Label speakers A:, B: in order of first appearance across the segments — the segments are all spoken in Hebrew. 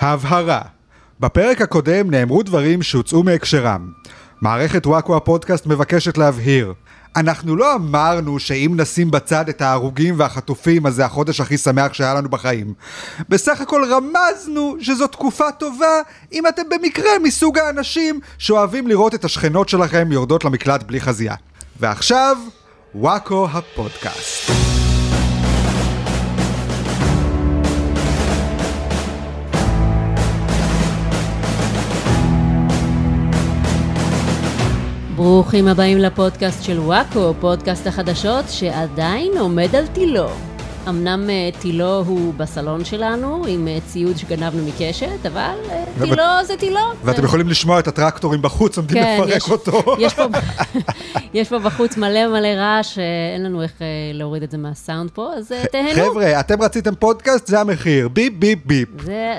A: הבהרה בפרק הקודם נאמרו דברים שהוצאו מהקשרם. מערכת וואקו הפודקאסט מבקשת להבהיר. אנחנו לא אמרנו שאם נשים בצד את ההרוגים והחטופים אז זה החודש הכי שמח שהיה לנו בחיים. בסך הכל רמזנו שזו תקופה טובה אם אתם במקרה מסוג האנשים שאוהבים לראות את השכנות שלכם יורדות למקלט בלי חזייה. ועכשיו, וואקו הפודקאסט.
B: ברוכים הבאים לפודקאסט של וואקו, פודקאסט החדשות שעדיין עומד על תילו. אמנם אה, טילו הוא בסלון שלנו, עם אה, ציוד שגנבנו מקשת, אבל אה, טילו זה טילו.
A: ואתם יכולים לשמוע את הטרקטורים בחוץ עומדים
B: כן,
A: לפרק אותו.
B: יש פה, בחוץ מלא מלא רעש, אין לנו איך להוריד את זה מהסאונד פה, אז תהנו.
A: חבר'ה, אתם רציתם פודקאסט, זה המחיר. ביפ ביפ ביפ.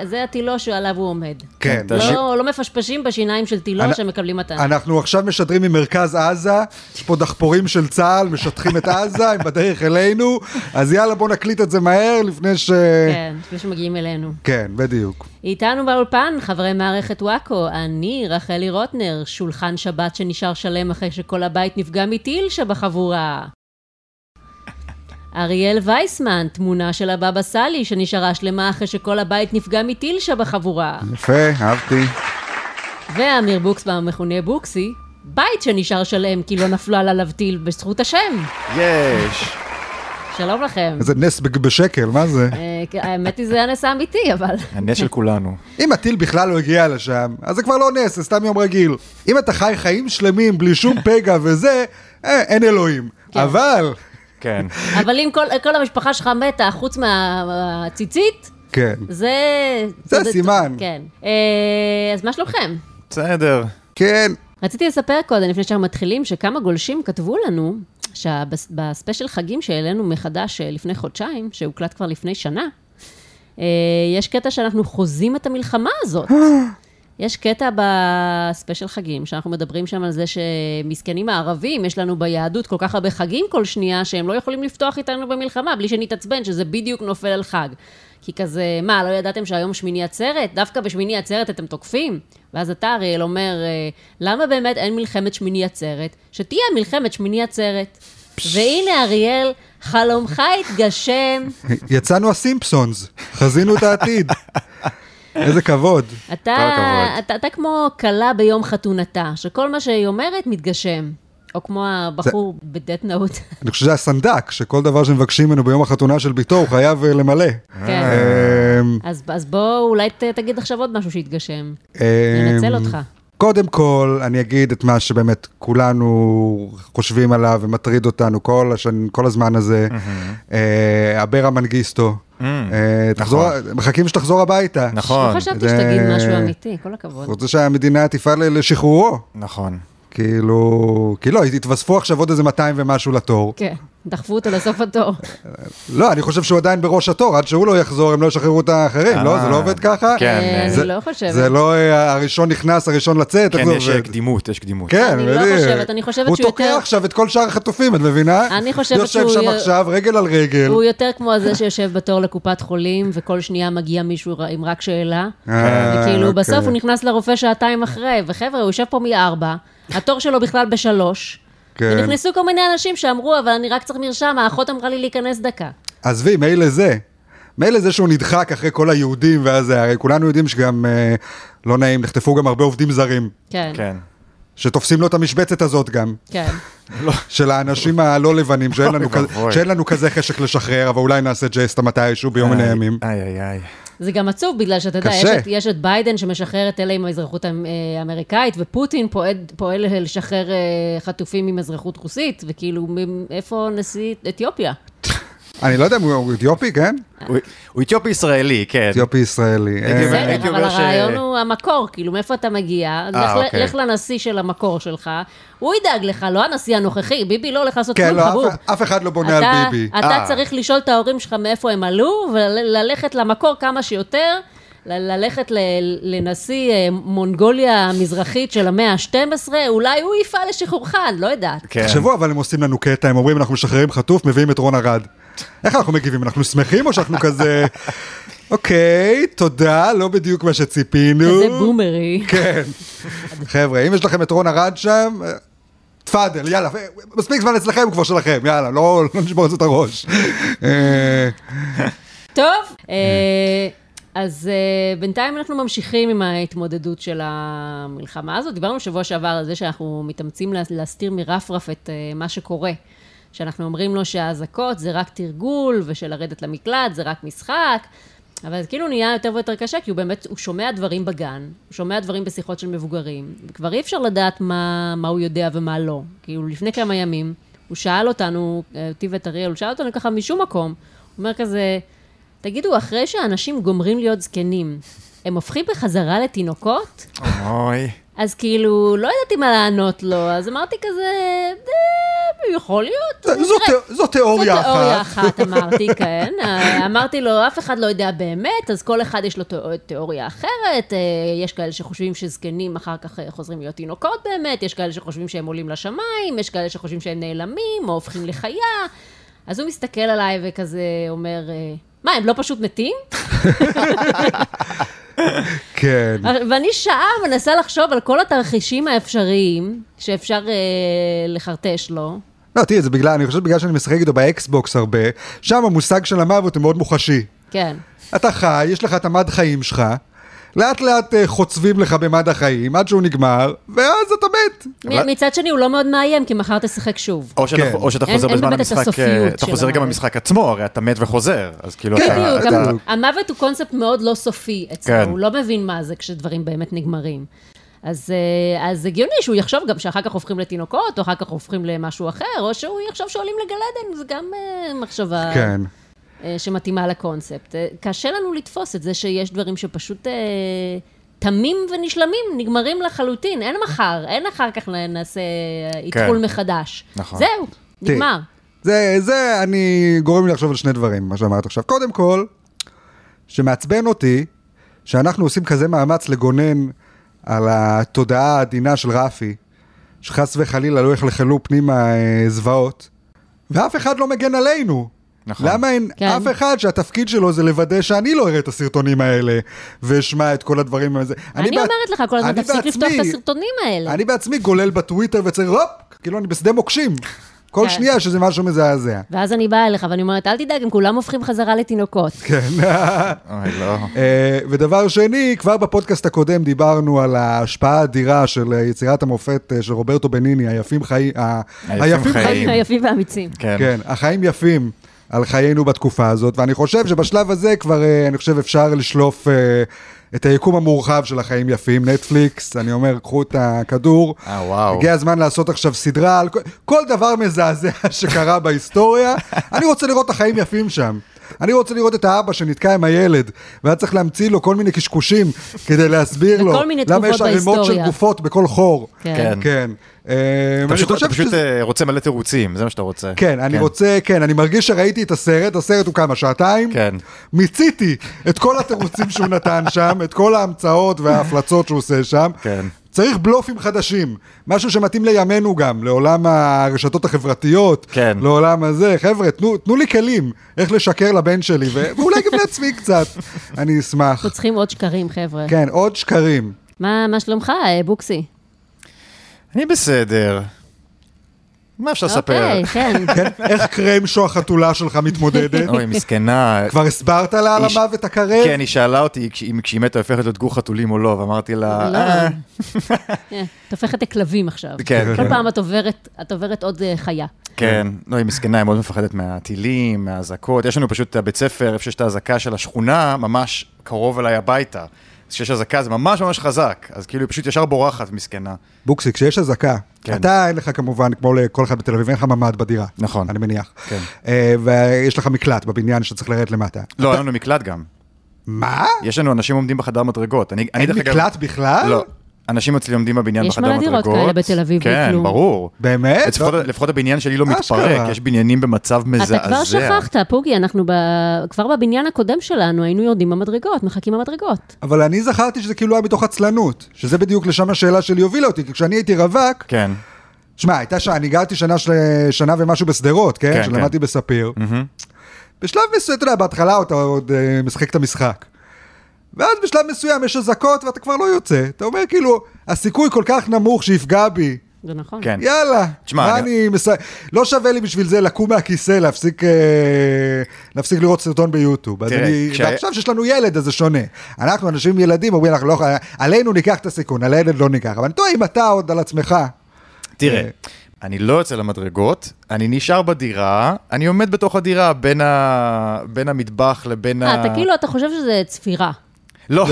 B: זה, הטילו שעליו הוא עומד.
A: כן.
B: לא, לא מפשפשים בשיניים של טילו שמקבלים מתנה.
A: אנחנו עכשיו משדרים ממרכז עזה, יש פה דחפורים של צה"ל, משטחים את עזה, הם בדרך אלינו, אז יאללה בוא נקליט את זה מהר לפני ש...
B: כן, לפני שמגיעים אלינו.
A: כן, בדיוק.
B: איתנו באולפן חברי מערכת וואקו, אני רחלי רוטנר, שולחן שבת שנשאר שלם אחרי שכל הבית נפגע מטיל שבחבורה. אריאל וייסמן, תמונה של הבבא סאלי שנשארה שלמה אחרי שכל הבית נפגע מטיל שבחבורה.
A: יפה, אהבתי.
B: ואמיר בוקסבאום המכונה בוקסי, בית שנשאר שלם כי לא נפלה עליו טיל בזכות השם.
C: יש.
B: שלום לכם.
A: איזה נס בשקל, מה זה?
B: אה, האמת היא זה הנס האמיתי, אבל...
C: הנס של כולנו.
A: אם הטיל בכלל לא הגיע לשם, אז זה כבר לא נס, זה סתם יום רגיל. אם אתה חי חיים שלמים בלי שום פגע וזה, אה, אין אלוהים.
B: כן.
A: אבל,
C: כן.
B: אבל אם כל, כל המשפחה שלך מתה חוץ מהציצית,
A: כן.
B: זה...
A: זה סימן.
B: כן. אה, אז מה שלומכם?
C: בסדר.
A: כן.
B: רציתי לספר קודם, לפני שאנחנו מתחילים, שכמה גולשים כתבו לנו, שבספיישל חגים שהעלינו מחדש אה, לפני חודשיים, שהוקלט כבר לפני שנה, אה, יש קטע שאנחנו חוזים את המלחמה הזאת. יש קטע בספיישל חגים, שאנחנו מדברים שם על זה שמסכנים הערבים, יש לנו ביהדות כל כך הרבה חגים כל שנייה, שהם לא יכולים לפתוח איתנו במלחמה, בלי שנתעצבן, שזה בדיוק נופל על חג. כי כזה, מה, לא ידעתם שהיום שמיני עצרת? דווקא בשמיני עצרת אתם תוקפים? ואז אתה, אריאל, אומר, אה, למה באמת אין מלחמת שמיני עצרת? שתהיה מלחמת שמיני עצרת. והנה, אריאל, חלומך התגשם.
A: יצאנו הסימפסונס, חזינו את העתיד. איזה כבוד.
B: אתה,
C: הכבוד.
B: אתה, אתה כמו כלה ביום חתונתה, שכל מה שהיא אומרת מתגשם. או כמו הבחור בדט נאוט.
A: אני חושב שזה הסנדק, שכל דבר שמבקשים ממנו ביום החתונה של ביתו הוא חייב אה, למלא.
B: כן.
A: אמ,
B: אז, אז בוא, אולי ת, תגיד עכשיו עוד משהו שיתגשם.
A: אמ,
B: ננצל אותך.
A: קודם כל, אני אגיד את מה שבאמת כולנו חושבים עליו ומטריד אותנו כל, השן, כל הזמן הזה. אה, אברה מנגיסטו. אה, תחזור, מחכים שתחזור הביתה.
C: נכון.
B: לא חשבתי שתגיד משהו אמיתי, כל הכבוד.
A: רוצה שהמדינה תפעל לשחרורו.
C: נכון.
A: כאילו, כי לא, התווספו עכשיו עוד איזה 200 ומשהו לתור.
B: כן, דחפו אותו לסוף התור.
A: לא, אני חושב שהוא עדיין בראש התור, עד שהוא לא יחזור, הם לא ישחררו את האחרים, לא? זה לא עובד ככה?
C: כן.
B: אה,
A: זה-
B: אני לא חושבת.
A: זה לא אה, הראשון נכנס, הראשון לצאת, איך
C: כן, יש? קדימות, יש קדימות.
A: כן,
B: אני לא. חושבת, אני חושבת
A: הוא
B: שהוא
A: תוקע
B: יותר-
A: עכשיו את כל שאר החטופים, את מבינה?
B: אני חושבת
A: יושב
B: שהוא
A: שם
B: י-
A: עכשיו, רגל על רגל.
B: הוא יותר כמו זה שיושב בתור לקופת חולים, וכל שנייה מגיע מישהו עם רק שאלה.
A: אה,
B: וכאילו,
A: אוקיי.
B: בסוף הוא נכנס לרופא שעתיים אחרי, וחבר'ה, הוא יושב פה מארבע, התור שלו בכלל בשלוש.
A: כן.
B: ונכנסו כל מיני אנשים שאמרו, אבל אני רק צריך מרשם, האחות אמרה לי להיכנס דקה.
A: עזבי, מילא זה. מילא זה שהוא נדחק אחרי כל היהודים ואז זה, הרי כולנו יודעים שגם, אה, לא נעים, נחטפו גם הרבה עובדים זרים,
B: כן,
C: כן.
A: שתופסים לו את המשבצת הזאת גם,
B: כן.
A: של האנשים הלא לבנים, שאין לנו, כזה-. שאין לנו כזה חשק לשחרר, אבל אולי נעשה ג'סטה מתישהו ביום מן הימים.
C: איי, איי, איי.
B: זה גם עצוב, בגלל שאתה יודע, יש. את, יש את ביידן שמשחרר את אלה עם האזרחות אה, האמריקאית, ופוטין פועל, פועל לשחרר אה, חטופים עם אזרחות רוסית, וכאילו, איפה נשיא אתיופיה?
A: אני לא יודע אם הוא אתיופי, כן?
C: הוא- הוא אתיופי ישראלי, כן.
A: אתיופי ישראלי.
C: הייתי
A: אה,
B: בסדר, אבל הרעיון הוא המקור, כאילו, מאיפה אתה מגיע? אז
C: אה,
B: לך,
C: אוקיי.
B: לך לנשיא של המקור שלך, הוא ידאג לך, לא הנשיא הנוכחי, ביבי לא הולך לעשות
A: כן,
B: כלום,
A: לא,
B: חבוב.
A: אף- אף אחד לא בונה על ביבי.
B: אתה
C: אה.
B: צריך לשאול את ההורים שלך מאיפה הם עלו, וללכת למקור כמה שיותר, ללכת ל- לנשיא מונגוליה המזרחית של המאה ה-12, אולי הוא יפעל לשחרורך, אני לא יודעת.
C: כן.
A: תחשבו, אבל הם עושים לנו קטע, הם אומרים, אנחנו משחררים חטוף, מביאים את רון ארד. איך אנחנו מגיבים? אנחנו שמחים או שאנחנו כזה... אוקיי, תודה, לא בדיוק מה שציפינו.
B: כזה בומרי.
A: כן. חבר'ה, אם יש לכם את רון ארד שם, אה, תפאדל, יאללה, מספיק זמן אצלכם כבר שלכם, יאללה, לא לא נשבור זה את הראש. אה,
B: טוב, אה, אז אה, בינתיים אנחנו ממשיכים עם ההתמודדות של המלחמה הזאת. דיברנו בשבוע שעבר על זה שאנחנו מתאמצים לה- להסתיר מרפרף את אה, מה שקורה. שאנחנו אומרים לו שהאזעקות זה רק תרגול, ושלרדת למקלט זה רק משחק. אבל זה כאילו נהיה יותר ויותר קשה, כי הוא באמת, הוא שומע דברים בגן, הוא שומע דברים בשיחות של מבוגרים, וכבר אי אפשר לדעת מה, מה הוא יודע ומה לא. כאילו, לפני כמה ימים, הוא שאל אותנו, אותי ואת אריאל, הוא שאל אותנו ככה משום מקום, הוא אומר כזה, תגידו, אחרי שאנשים גומרים להיות זקנים, הם הופכים בחזרה לתינוקות?
C: אוי.
B: אז כאילו, לא ידעתי מה לענות לו, אז אמרתי כזה, "אה, יכול להיות.
A: זו
B: נראה."
A: תיאו- זו תיאוריה
B: תיאוריה
A: אחת.
B: אחת, אמרתי, כן. אה, אמרתי לו, אף אחד לא יודע באמת, אז כל אחד יש לו תיאו- תיאוריה אחרת. אה, יש כאלה שחושבים שזקנים אחר כך חוזרים להיות תינוקות באמת, יש כאלה שחושבים שהם עולים לשמיים, יש כאלה שחושבים שהם נעלמים, או הופכים לחיה. אז הוא מסתכל עליי וכזה אומר, מה, הם לא פשוט מתים?
A: כן.
B: ואני שעה מנסה לחשוב על כל התרחישים האפשריים שאפשר אה, לחרטש לו.
A: לא, תראי, זה בגלל, אני חושב בגלל שאני משחק איתו באקסבוקס הרבה, שם המושג של המוות הוא מאוד מוחשי.
B: כן.
A: אתה חי, יש לך את המד חיים שלך, לאט לאט אה, חוצבים לך במד החיים, עד שהוא נגמר, ואז אתה מת.
B: מצד שני, הוא לא מאוד מאיים, כי מחר תשחק שוב.
C: או שאתה,
A: כן.
C: או שאתה
B: אין-
C: חוזר
B: אין
C: בזמן המשחק, אה, אתה חוזר גם. במשחק עצמו, הרי אתה מת וחוזר, אז כאילו
A: כן,
C: אתה...
B: בדיוק,
C: אתה-
B: המוות הוא קונספט מאוד לא סופי אצלו,
C: כן.
B: הוא לא מבין מה זה כשדברים באמת נגמרים. אז, אה, אז הגיוני שהוא יחשוב גם שאחר כך הופכים לתינוקות, או אחר כך הופכים למשהו אחר, או שהוא יחשוב שעולים לגל עדן, זה גם מחשבה
A: כן.
B: אה, שמתאימה לקונספט. אה, קשה לנו לתפוס את זה שיש דברים שפשוט אה, תמים ונשלמים, נגמרים לחלוטין, אין מחר, אין אחר כך נעשה אה, איתחול
C: כן.
B: מחדש.
C: נכון.
B: זהו, נגמר.
A: זה, זה, אני, גורם לי לחשוב על שני דברים, מה שאמרת עכשיו. קודם כל, שמעצבן אותי, שאנחנו עושים כזה מאמץ לגונן על התודעה העדינה של רפי, שחס וחלילה לא יחלחלו פנימה אה, זוועות, ואף אחד לא מגן עלינו.
C: נכון.
A: למה אין
B: כן.
A: אף אחד שהתפקיד שלו זה לוודא שאני לא אראה את הסרטונים האלה, ואשמע את כל הדברים האלה.
B: אני אומרת לך כל הזמן,
A: אני
B: תפסיק לפתוח את
A: בעצמי-
B: הסרטונים האלה.
A: אני בעצמי גולל בטוויטר וצריך, הופ, כאילו אני בשדה מוקשים. כל
B: כן.
A: שנייה שזה משהו מזעזע.
B: ואז אני באה אליך ואני אומרת, אל תדאג, הם כולם הופכים חזרה לתינוקות.
A: כן.
C: אוי, לא.
A: אה, ודבר שני, כבר בפודקאסט הקודם דיברנו על ההשפעה האדירה של יצירת המופת אה, של רוברטו בניני, היפים חיים,
C: היפים חיים.
B: היפים והאמיצים.
C: כן.
A: כן, החיים יפים על חיינו בתקופה הזאת, ואני חושב שבשלב הזה כבר, אה, אני חושב אפשר לשלוף אה, את היקום המורחב של החיים יפים, נטפליקס, אני אומר, קחו את הכדור.
C: אה, וואו.
A: הגיע הזמן לעשות עכשיו סדרה על כל, כל דבר מזעזע שקרה בהיסטוריה. אני רוצה לראות את החיים יפים שם. אני רוצה לראות את האבא שנתקע עם הילד, והיה צריך להמציא לו כל מיני קשקושים כדי להסביר לו למה יש ערימות של. גופות בכל חור.
B: כן.
A: כן. אה,
C: אתה פשוט- אה, רוצה מלא תירוצים, זה מה שאתה רוצה.
A: כן, אני רוצה, כן, אני מרגיש שראיתי את הסרט, הסרט הוא כמה, שעתיים?
C: כן.
A: מיציתי את כל התירוצים שהוא נתן שם, את כל ההמצאות וההפלצות שהוא עושה שם.
C: כן.
A: צריך בלופים חדשים, משהו שמתאים לימינו גם, לעולם הרשתות החברתיות,
C: כן.
A: לעולם הזה. חבר'ה, תנו, תנו לי כלים איך לשקר לבן שלי, ו- ואולי גם לעצמי קצת, אני אשמח.
B: אנחנו צריכים עוד שקרים, חבר'ה.
A: כן, עוד שקרים.
B: מה מה שלומך, אה, בוקסי?
C: אני בסדר. מה אפשר לספר?
B: אוקיי, כן.
A: כן, איך קרמשו החתולה שלך מתמודדת?
C: אוי, מסכנה.
A: כבר הסברת לה על המוות הקרב?
C: כן, היא שאלה אותי אם כשהיא מתה הופכת להיות גור חתולים או לא, ואמרתי לה...
B: לא.
C: "אה,
B: אה, את הופכת לכלבים עכשיו.
C: כן,
B: כל
C: כן.
B: פעם את עוברת, את עוברת עוד אה, חיה.
C: כן, לא, היא מסכנה, היא מאוד מפחדת מהטילים, מהאזעקות. יש לנו פשוט את הבית ספר, איפה שיש את האזעקה של השכונה, ממש קרוב אליי הביתה. כשיש אזעקה זה ממש ממש חזק, אז כאילו היא פשוט ישר בורחת, מסכנה.
A: בוקסי, כשיש אזעקה,
C: כן.
A: אתה אין לך כמובן, כמו לכל אחד בתל אביב, אין לך ממ"ד בדירה.
C: נכון.
A: אני מניח.
C: כן.
A: אה, ויש לך מקלט בבניין שאתה צריך לרדת למטה.
C: לא, אין לנו מקלט גם.
A: מה?
C: יש לנו אנשים עומדים בחדר מדרגות. אני, אני
A: אין
C: אגב-
A: מקלט בכלל?
C: לא. אנשים אצלי עומדים בבניין
B: יש
C: בחדר
B: מלא
C: מדרגות.
B: דירות כאלה בתל אביב, בלי
C: כן,
B: כלום.
C: ברור.
A: באמת?
C: לפחות,
A: לא.
C: לפחות הבניין שלי לא. מתפרק, יש בניינים במצב מזעזע.
B: אתה כבר שכחת, פוגי, אנחנו ב... כבר בבניין הקודם שלנו היינו יורדים במדרגות, מחכים במדרגות.
A: אבל אני זכרתי שזה כאילו היה מתוך עצלנות, שזה בדיוק לשם השאלה שלי הובילה אותי, כי כשאני הייתי רווק,
C: כן.
A: שמע, הייתה שנה, אני גרתי שנה, של- שנה ומשהו בשדרות, כן?
C: כן,
A: שלמדתי בספיר. בשלב מסוים, אתה יודע, בהתחלה אתה עוד אה, משחק את המשחק. ואז בשלב מסוים יש אזעקות ואתה כבר לא יוצא. אתה אומר כאילו, הסיכוי כל כך נמוך שיפגע בי.
B: זה נכון.
C: כן.
A: יאללה,
C: תשמע,
A: מה
C: אני-
A: אני מס... לא שווה לי בשביל זה לקום מהכיסא, להפסיק, אה, להפסיק לראות סרטון ביוטיוב.
C: תראה,
A: אני...
C: כשה-
A: ועכשיו שיש לנו ילד, אז זה שונה. אנחנו אנשים ילדים, אומרים לך, לא, עלינו ניקח את הסיכון, על הילד לא ניקח. אבל אני טועה אם אתה עוד על עצמך.
C: תראה,
A: אה.
C: אני לא יוצא למדרגות, אני נשאר בדירה, אני עומד בתוך הדירה בין, ה... בין המטבח לבין
B: אה,
C: ה...
B: אתה כאילו, אתה חושב שזה צפירה.
C: לא,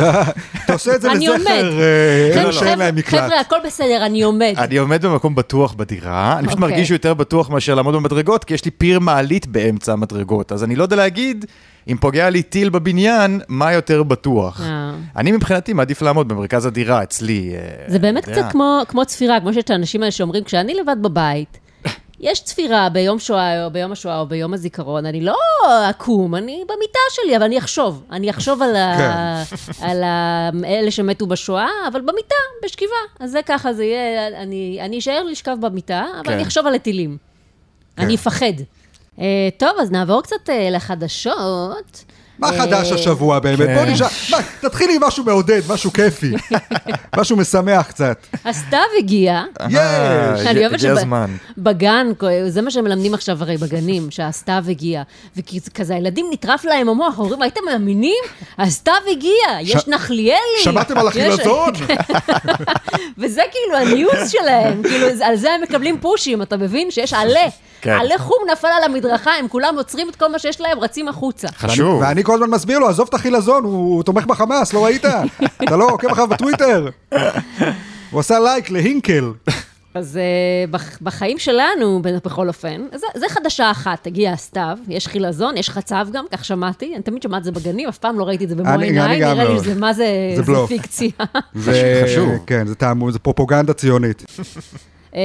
A: אתה עושה את זה
B: אני
A: לזכר
B: עומד.
A: אה, אלו שאין להם מקלט.
B: חבר'ה, הכל בסדר, אני עומד.
C: אני עומד במקום בטוח בדירה, אני פשוט
B: אוקיי.
C: מרגיש יותר בטוח מאשר לעמוד במדרגות, כי יש לי פיר מעלית באמצע המדרגות, אז אני לא יודע להגיד אם פוגע לי טיל בבניין, מה יותר בטוח.
B: אה.
C: אני מבחינתי מעדיף לעמוד במרכז הדירה אצלי. אה,
B: זה באמת. קצת כמו צפירה, כמו שיש את האנשים האלה שאומרים, כשאני לבד בבית, יש צפירה ביום שואה או ביום השואה או ביום הזיכרון, אני לא אקום, אני במיטה שלי, אבל אני אחשוב. אני אחשוב על, ה...
A: כן.
B: על ה... אלה שמתו בשואה, אבל במיטה, בשכיבה. אז זה ככה, זה יהיה, אני, אני אשאר לשכב במיטה, אבל
C: כן.
B: אני אחשוב על הטילים. אני אפחד. Uh, טוב, אז נעבור קצת uh, לחדשות.
A: מה
B: אה,
A: חדש השבוע באמת?
C: כן.
A: בוא נשאל, מה, תתחילי עם משהו מעודד, משהו כיפי. משהו משמח קצת.
B: הסתיו הגיע.
C: אה,
A: יש.
C: הגיע- הזמן.
B: שבגן, זה מה שמלמדים עכשיו הרי בגנים, שהסתיו הגיע. וכזה הילדים נטרף להם המוח, אומרים, הייתם מאמינים? הסתיו הגיע, יש נחליאלי.
A: שמעתם על החילזון?
B: וזה כאילו ה news שלהם, כאילו על זה הם מקבלים פושים, אתה מבין? שיש עלה.
C: כן.
B: עלה חום נפל על המדרכה, הם כולם עוצרים את כל מה שיש להם, רצים החוצה.
C: חשוב.
A: ואני כל הזמן מסביר לו, עזוב את החילזון, הוא תומך בחמאס, לא ראית? אתה לא עוקב אחריו בטוויטר? הוא עשה לייק להינקל.
B: אז אה, בח, בחיים שלנו, בכל אופן, זה, זה חדשה אחת, הגיע הסתיו, יש חילזון, יש חצב גם, כך שמעתי, אני תמיד שומעת את זה בגנים, אף פעם לא ראיתי את זה במו עיניי, נראה לי
A: לא.
B: שזה, מה זה,
A: זה.
B: פיקציה.
A: זה
C: חשוב.
A: כן, זה פרופוגנדה ציונית.
B: אה,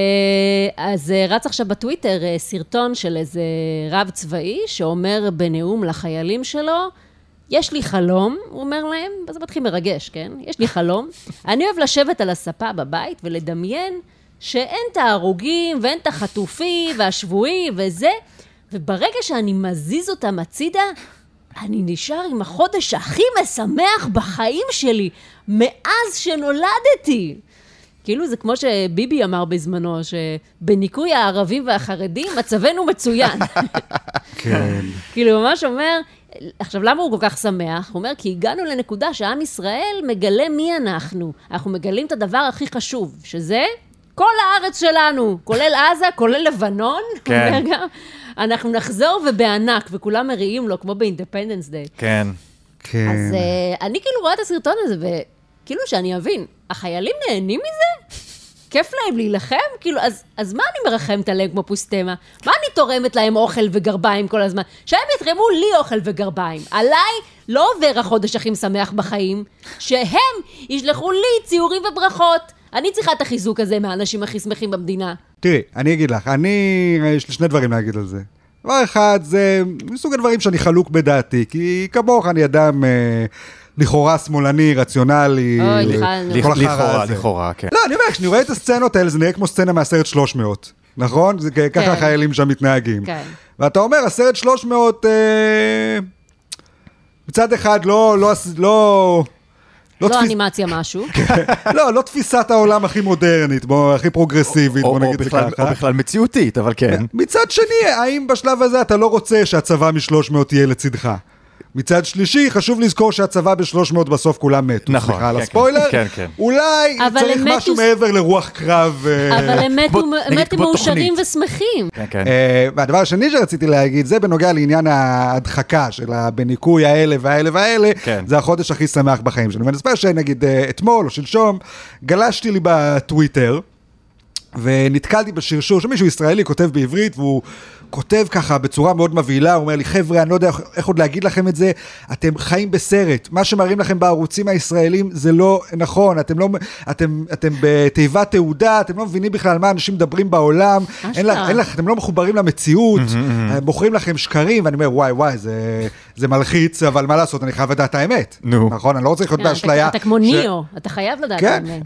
B: אז אה, רץ עכשיו בטוויטר אה, סרטון של איזה רב צבאי, שאומר בנאום לחיילים שלו, יש לי חלום, הוא אומר להם, וזה מתחיל מרגש, כן? יש לי חלום. אני אוהב לשבת על הספה בבית ולדמיין שאין את ההרוגים ואין את החטופים והשבויים וזה, וברגע שאני מזיז אותם הצידה, אני נשאר עם החודש הכי משמח בחיים שלי, מאז שנולדתי. כאילו זה כמו שביבי אמר בזמנו, שבניקוי הערבים והחרדים מצבנו מצוין.
A: כן.
B: כאילו, ממש אומר, עכשיו, למה הוא כל כך שמח? הוא אומר, כי הגענו לנקודה שעם ישראל מגלה מי אנחנו. אנחנו מגלים את הדבר הכי חשוב, שזה כל הארץ שלנו, כולל עזה, כולל לבנון.
C: כן.
B: הוא גם, אנחנו נחזור ובענק, וכולם מריעים לו, כמו באינדפנדנס דיי.
C: כן.
A: כן.
B: אז uh, אני כאילו רואה את הסרטון הזה, וכאילו שאני אבין, החיילים נהנים מזה? כיף להם להילחם? כאילו, אז, אז מה אני מרחמת עליהם כמו פוסטמה? מה אני תורמת להם אוכל וגרביים כל הזמן? שהם יתרמו לי אוכל וגרביים. עליי לא עובר החודש הכי משמח בחיים, שהם ישלחו לי ציורים וברכות. אני צריכה את החיזוק הזה מהאנשים הכי שמחים במדינה.
A: תראי, אני אגיד לך, אני, יש לי שני דברים להגיד על זה. דבר אחד, זה מסוג הדברים שאני חלוק בדעתי, כי כמוך אני אדם אה, לכאורה שמאלני, רציונלי.
B: אוי, התחלנו.
A: החרא
C: לכאורה. לכאורה, כן.
A: לא, אני אומר, כשאני רואה את הסצנות האלה, זה נראה כמו סצנה מהסרט 300, נכון? זה ככה
B: כן.
A: החיילים שם מתנהגים.
B: כן.
A: ואתה אומר, הסרט 300, אה, מצד אחד לא, לא, לא,
B: לא,
A: תפיס-
B: אנימציה משהו.
A: לא, לא תפיסת העולם הכי מודרנית, בוא, הכי פרוגרסיבית, בוא נגיד את זה ככה.
C: או בכלל מציאותית, אבל כן.
A: מצד שני, האם בשלב הזה אתה לא רוצה שהצבא מ-300 יהיה לצדך? מצד שלישי, חשוב לזכור שהצבא ב-300 בסוף כולם מתו.
C: נכון,
A: סליחה על
C: כן,
A: הספוילר.
C: כן, כן.
A: אולי
B: אבל
A: צריך משהו מעבר לרוח קרב. אה,
B: אבל הם מתו, מאושרים. ושמחים.
C: כן, כן.
A: אה, והדבר השני שרציתי להגיד, זה בנוגע לעניין ההדחקה של הבניקוי האלה והאלה והאלה,
C: כן.
A: זה החודש הכי שמח בחיים שלי. ואני אספר שנגיד אה, אתמול או שלשום, גלשתי לי בטוויטר, ונתקלתי בשרשור שמישהו ישראלי כותב בעברית, והוא כותב ככה בצורה מאוד מבהילה, הוא אומר לי, חבר'ה, אני לא יודע איך- עוד להגיד לכם את זה, אתם חיים בסרט, מה שמראים לכם בערוצים הישראלים זה לא נכון, אתם לא, אתם, אתם בתיבת תעודה, אתם לא מבינים בכלל על מה אנשים מדברים בעולם, אין לך. אין לך, אתם לא מחוברים למציאות, מוכרים לכם שקרים, ואני אומר, וואי, וואי, זה, זה מלחיץ, אבל מה לעשות, אני חייב לדעת האמת.
C: נו.
A: נכון, אני לא רוצה לחיות
B: אתה-
A: באשליה.
B: אתה כמו
A: ש-
B: ניאו, אתה חייב לדעת.
A: כן,
B: האמת.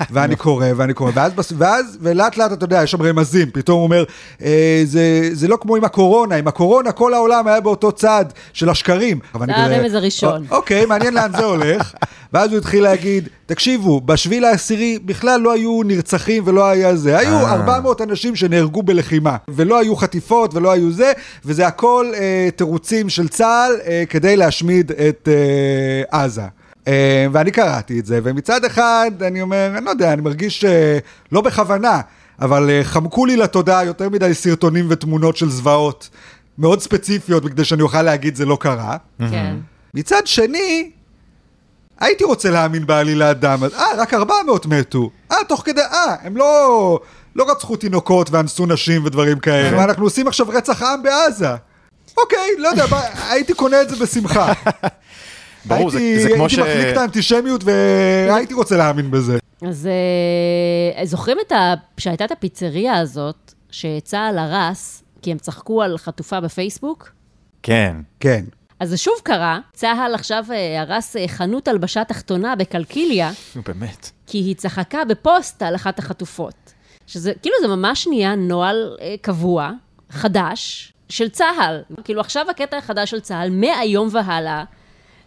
A: ואני קורא, ואני קורא, ואז, ואז, ולאט לאט, אתה יודע, יש שם רמזים, פתאום הוא אומר, אה, זה, זה לא כמו עם הקורונה, עם הקורונה כל העולם היה באותו צד של השקרים. אבל
B: זה
A: אני כזה,
B: הרמז הראשון.
A: "א- אוקיי, מעניין לאן זה הולך. ואז הוא התחיל להגיד, תקשיבו, בשביעי לעשירי בכלל לא היו נרצחים ולא היה זה. היו
C: אה.
A: 400 אנשים שנהרגו בלחימה, ולא היו חטיפות ולא היו זה, וזה הכל אה, תירוצים של צה"ל אה, כדי להשמיד את אה, עזה. אה, ואני קראתי את זה, ומצד אחד, אני אומר, אני לא יודע, אני מרגיש אה, לא בכוונה, אבל אה, חמקו לי לתודעה יותר מדי סרטונים ותמונות של זוועות מאוד ספציפיות, כדי שאני אוכל להגיד זה לא קרה.
B: כן.
A: מצד שני, הייתי רוצה להאמין בעלילת דם, אז אה, רק 400 מתו. אה, תוך כדי, אה, הם לא, לא רצחו תינוקות ואנסו נשים ודברים כאלה. ואנחנו עושים עכשיו רצח עם בעזה. אוקיי, לא יודע, הייתי קונה את זה בשמחה.
C: ברור,
A: הייתי,
C: זה כמו ש...
A: הייתי מחליק את האנטישמיות והייתי רוצה להאמין בזה.
B: אז אה, זוכרים את ה... שהייתה את הפיצריה הזאת, שצה"ל הרס, כי הם צחקו על חטופה בפייסבוק?
C: כן.
A: כן.
B: אז זה שוב קרה, צה"ל עכשיו אה, הרס אה, חנות הלבשה תחתונה בקלקיליה,
C: נו, באמת.
B: כי היא צחקה בפוסט על אחת החטופות. שזה, כאילו זה ממש נהיה נוהל אה, קבוע, חדש, של צה"ל. כאילו עכשיו הקטע החדש של צה"ל, מהיום והלאה,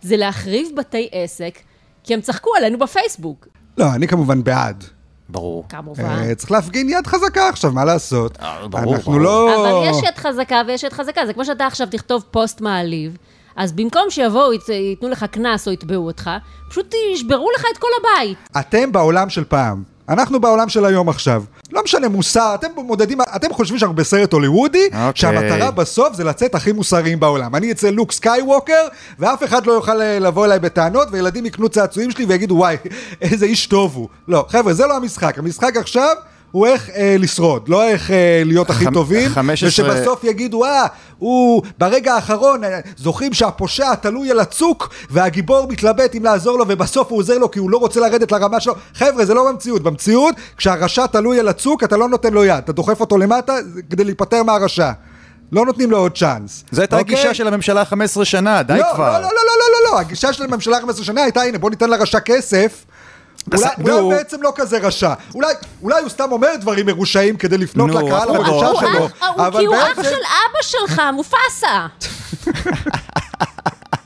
B: זה להחריב בתי עסק, כי הם צחקו עלינו בפייסבוק.
A: לא, אני כמובן בעד.
C: ברור.
B: כמובן.
A: אה, צריך להפגין יד חזקה עכשיו, מה לעשות?
C: אה, ברור,
A: אנחנו
C: ברור.
A: לא...
B: אבל יש יד חזקה ויש יד חזקה, זה כמו שאתה עכשיו תכתוב פוסט מעליב, אז במקום שיבואו, ית- ייתנו לך קנס או יתבעו אותך, פשוט ישברו לך את כל הבית.
A: אתם בעולם של פעם, אנחנו בעולם של היום עכשיו. לא משנה מוסר, אתם מודדים, אתם חושבים שאנחנו בסרט הוליוודי,
C: אוקיי.
A: שהמטרה בסוף זה לצאת הכי מוסריים בעולם. אני אצא לוק סקייווקר, ואף אחד לא יוכל אה, לבוא אליי בטענות, וילדים יקנו צעצועים שלי ויגידו, וואי, איזה איש טוב הוא. לא, חבר'ה, זה לא המשחק. המשחק עכשיו... הוא איך אה, לשרוד, לא איך אה, להיות הכי טובים,
C: 15
A: ושבסוף יגידו, אה, הוא ברגע האחרון, אה, זוכרים שהפושע תלוי על הצוק, והגיבור מתלבט אם לעזור לו, ובסוף הוא עוזר לו כי הוא לא רוצה לרדת לרמה שלו. חבר'ה, זה לא במציאות. במציאות, כשהרשע תלוי על הצוק, אתה לא נותן לו יד, אתה דוחף אותו למטה כדי להיפטר מהרשע. לא נותנים לו עוד צ'אנס.
C: זו הייתה
A: אוקיי?
C: הגישה של הממשלה 15 שנה, די
A: לא,
C: כבר.
A: לא, לא, לא, לא, לא, לא, הגישה של הממשלה 15 שנה הייתה, הנה, בוא ניתן לרשע כסף. אולי, הוא בעצם לא כזה רשע, אולי, אולי הוא סתם אומר דברים מרושעים כדי לפנות
C: נו,
A: לקהל
C: לא-
A: הרשע
B: הוא
A: שלו,
B: הוא- כי הוא אח של אבא שלך, מופסה.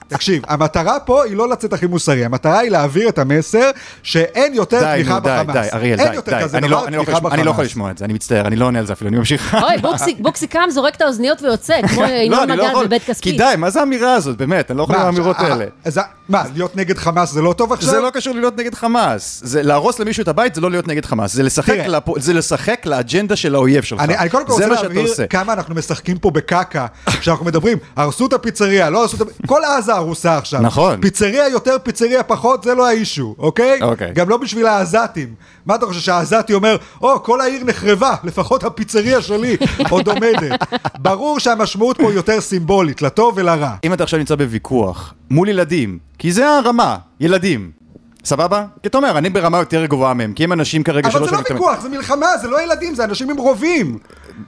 A: תקשיב, המטרה פה היא לא לצאת הכי מוסרי, המטרה היא להעביר את המסר שאין יותר תמיכה
C: נו, די,
A: בחמאס.
C: די, אריאל,
A: אין
C: די,
A: יותר
C: די. אני לא- אני לא יכול
A: תמיכה
C: לשמוע- אני לא יכול
A: בחמאס.
C: לשמוע את זה, אני מצטער, אני לא עונה על זה אפילו, אני ממשיך.
B: אוי, בוקסי- בוקסי קם, זורק את האוזניות ויוצא, כמו ינון
C: לא, לא
B: מגל בבית
C: כי
B: כספית.
C: די, מה זה האמירה הזאת, באמת, אני לא יכול האמירות
A: אה,
C: האלה.
A: מה, להיות נגד חמאס זה לא טוב עכשיו?
C: זה לא קשור להיות נגד חמאס. זה להרוס למישהו את הבית זה לא להיות נגד חמאס. זה לשחק. לפו- זה לשחק לאג'נדה של האויב שלך.
A: אני, אני קודם כל
C: זה
A: רוצה להבהיר. כמה אנחנו משחקים פה בקקה, כשאנחנו מדברים, הרסו את הפיצריה, לא הרסו את. כל עזה הרוסה עכשיו.
C: נכון.
A: פיצריה יותר, פיצריה פחות, זה לא האישו, אוקיי?
C: אוקיי.
A: גם לא בשביל העזתים. מה אתה חושב, שהעזתי אומר, או, כל העיר נחרבה, לפחות הפיצריה שלי עוד עומדת. ברור שהמשמעות פה יותר סימבולית, לטוב ולרע.
C: אם אתה עכשיו נמצא בוויכוח מול ילדים, כי זה הרמה, ילדים. סבבה? כי אתה אומר, אני ברמה יותר גבוהה מהם, כי הם אנשים כרגע
A: אבל
C: שלא
A: זה לא ויכוח, זה מלחמה, זה לא ילדים, זה אנשים עם רובים.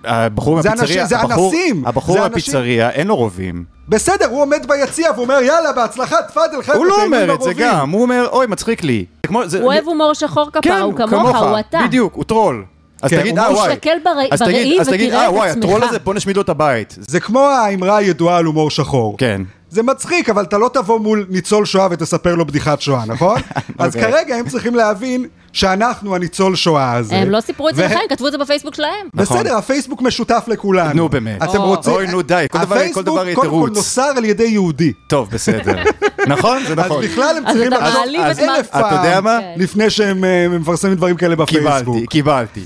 C: הבחור
A: זה
C: מהפיצריה,
A: אנשים- זה
C: הבחור-
A: אנסים.
C: הבחור
A: זה אנשים-
C: מהפיצריה, אין לו רובים.
A: בסדר, הוא עומד ביציע ואומר, יאללה, בהצלחה, תפאדל, חבר'ה,
C: הוא לא אומר את זה
A: ברובים."
C: גם, הוא אומר, אוי, מצחיק לי. זה כמו- זה-
B: הוא אוהב הומור שחור
C: כן,
B: כפרה, הוא כמוך, הוא אתה.
C: בדיוק, הוא טרול. אז
A: כן,
C: תגיד, אה, וואי.
B: תסתכל בראי-
C: אז תגיד-
B: בראי
C: אז תגיד,
B: ותראה
C: אה,
B: את
C: וואי,
B: עצמך.
C: הטרול הזה, בוא נשמיד לו את הבית.
A: זה כמו האמרה הידועה על הומור שחור.
C: כן.
A: זה מצחיק, אבל אתה לא תבוא מול ניצול שואה ותספר לו בדיחת שואה, נכון? אז
C: אוקיי.
A: כרגע הם צריכים להבין שאנחנו הניצול שואה הזה.
B: הם לא סיפרו את זה
A: ו-
B: לכם, כתבו את זה בפייסבוק שלהם.
C: נכון.
A: בסדר, הפייסבוק משותף לכולנו.
C: נו, באמת.
A: אתם. רוצים...
C: אוי, נו, די, כל דבר- כל
A: הפייסבוק
C: דבר יהיה
A: קודם כל
C: תירוץ.
A: נוסר על ידי יהודי.
C: טוב, בסדר. נכון? זה נכון.
A: אז בכלל הם
B: אז
A: צריכים
B: אתה
A: לחשוב אלף
B: מה-
C: אתה יודע
A: פעם
C: מה?
B: כן.
A: לפני שהם אה, מפרסמים דברים כאלה בפייסבוק.
C: קיבלתי, קיבלתי.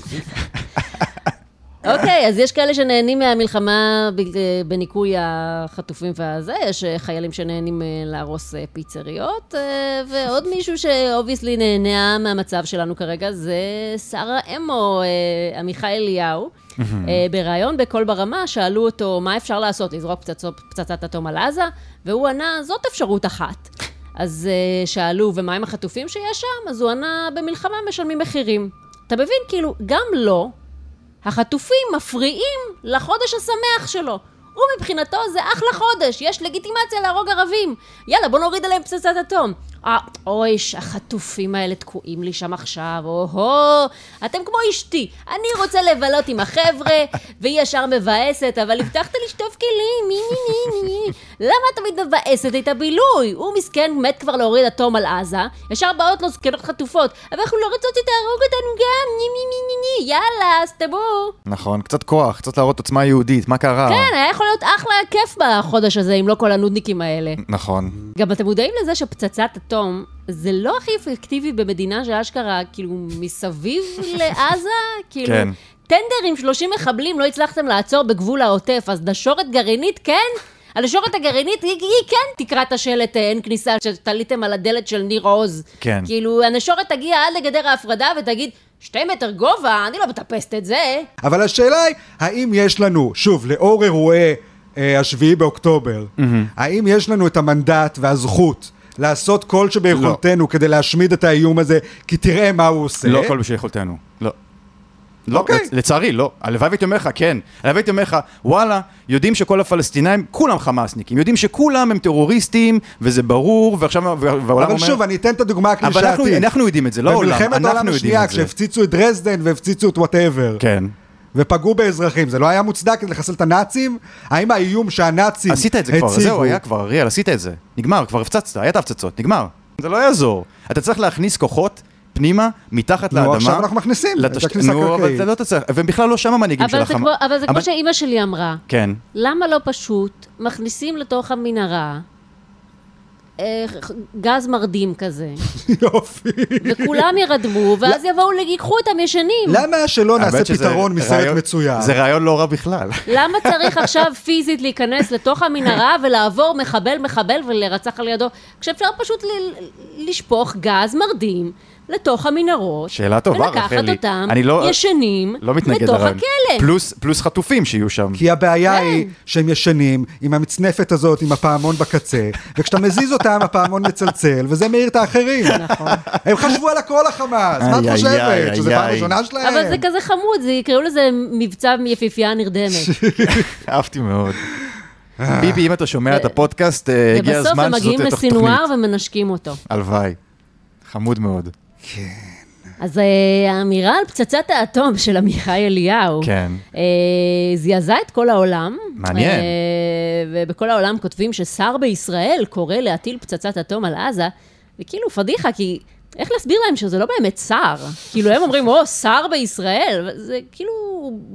B: אוקיי, אז יש כאלה שנהנים מהמלחמה ב- בניקוי החטופים והזה, יש אה, חיילים שנהנים אה, להרוס אה, פיצריות, אה, ועוד מישהו ש obviously נהנה מהמצב שלנו כרגע, זה שר האמו, אה, עמיחי אליהו. אה, בריאיון בקול ברמה, שאלו אותו, מה אפשר לעשות, לזרוק פצצת אטום על עזה? והוא ענה, זאת אפשרות אחת. אז אה, שאלו, ומה עם החטופים שיש שם? אז הוא ענה, במלחמה משלמים מחירים. אתה מבין, כאילו, גם לא, החטופים מפריעים לחודש השמח שלו. הוא מבחינתו זה אחלה חודש, יש לגיטימציה להרוג ערבים. יאללה, בוא נוריד עליהם פצצת אטום. אה, אוי, החטופים האלה תקועים לי שם עכשיו, או-הו, אתם כמו אשתי, אני רוצה לבלות עם החבר'ה, והיא ישר מבאסת, אבל הבטחת לשטוף כלים, מי מי מי מי. למה תמיד מבאסת את הבילוי? הוא מסכן, מת כבר להוריד אטום על עזה, ישר באות לו זקנות חטופות, אבל אנחנו לא רוצות שתהרוג אותנו גם, מי מי מי מי מי, יאללה, סתמו.
C: נכון, קצת כוח, קצת להראות עוצמה יהודית, מה קרה?
B: כן, היה יכול להיות אחלה כיף בחודש הזה, אם לא כל הנודניקים האלה.
C: נכון.
B: גם אתם מודעים לזה שפצצת אטום זה לא הכי אפקטיבי במדינה שאשכרה, כאילו, מסביב לעזה? כאילו,
C: כן.
B: טנדר עם 30 מחבלים לא הצלחתם לעצור בגבול העוטף, אז נשורת גרעינית כן? הנשורת הגרעינית היא, היא כן תקרא את השלט אה, אין כניסה שתליתם על הדלת של ניר עוז.
C: כן.
B: כאילו, הנשורת תגיע עד לגדר ההפרדה ותגיד, שתי מטר גובה, אני לא מטפסת את זה.
A: אבל השאלה היא, האם יש לנו, שוב, לאור אירועי אה, השביעי באוקטובר, האם יש לנו את המנדט והזכות לעשות כל שביכולתנו כדי להשמיד את האיום הזה, כי תראה מה הוא עושה?
C: לא כל ביכולתנו, לא. לא,
A: אוקיי.
C: לצ- לצערי, לא. הלוואי והייתי אומר לך, כן. הלוואי והייתי אומר לך, וואלה, יודעים שכל הפלסטינאים, כולם חמאסניקים, יודעים שכולם הם טרוריסטים, וזה ברור, ועכשיו, והעולם אומר...
A: אבל שוב, אני אתן את הדוגמה
C: אבל אנחנו,
A: הקלישאתית.
C: אנחנו יודעים את זה, לא העולם,
A: במלחמת העולם
C: אנחנו יודעים
A: השנייה. כשהפציצו את דרזדן והפציצו את whatever,
C: כן.
A: ופגעו באזרחים, זה לא היה מוצדק כדי לחסל את הנאצים? האם האיום שהנאצים
C: עשית את זה כבר,
A: הציגו-
C: זהו, היה כבר, אריאל, עשית את זה. נגמר, כבר הפצצת, היה את ההפצצות, נגמר. זה לא יעזור. אתה צריך להכניס כוחות פנימה, מתחת
A: נו,
C: לאדמה.
A: עכשיו אנחנו מכניסים את
C: לתש-
A: הכניסה
C: נו, אבל
A: הקרקעית.
C: אתה לא תצליח, והם בכלל לא שם המנהיגים של
B: אבל זה
C: החמאס.
B: כמו, אבל זה כמו שאימא שלי אמרה.
C: כן.
B: למה לא פשוט מכניסים לתוך המנהרה גז מרדים כזה,
A: יופי.
B: וכולם ירדמו, ואז יבואו, ייקחו אותם ישנים.
A: למה שלא נעשה פתרון מסרט מצויר?
C: זה רעיון לא רע בכלל.
B: למה צריך עכשיו פיזית להיכנס לתוך המנהרה ולעבור מחבל מחבל ולרצח על ידו, כשאפשר פשוט ל- לשפוך גז מרדים לתוך המנהרות,
C: שאלה טובה,
B: ולקחת
C: רחלי.
B: אותם
C: אני לא-
B: ישנים
C: לא מתנגד
B: לתוך
C: לרעיון.
B: הכלא.
C: פלוס, פלוס חטופים שיהיו שם.
A: כי הבעיה
B: כן.
A: היא שהם ישנים עם המצנפת הזאת, עם הפעמון בקצה, וכשאתה מזיז אותם הפעמון מצלצל, וזה מעיר את האחרים.
B: נכון.
A: הם חשבו על הכל החמאס, מה את חושבת?
C: איי.
A: פעם ראשונה שלהם?
B: אבל זה כזה חמוד, זה יקראו לזה מבצע יפיפייה נרדמת.
C: אהבתי מאוד. ביבי, אם אתה שומע את הפודקאסט, אה, הגיע
B: ובסוף
C: הזמן
B: הם
C: שזאת
B: מגיעים
C: תהיה תוך
B: לסינואר
C: תוכנית.
B: ומנשקים אותו.
C: הלוואי. חמוד מאוד.
B: אז אה, האמירה על פצצת האטום של עמיחי אליהו,
C: כן.
B: אה, זעזעה את כל העולם.
C: מעניין.
B: אה, ובכל העולם כותבים ששר בישראל קורא להטיל פצצת אטום על עזה, וכאילו פדיחה, כי איך להסביר להם שזה לא באמת שר? כאילו הם אומרים, או, שר בישראל, זה כאילו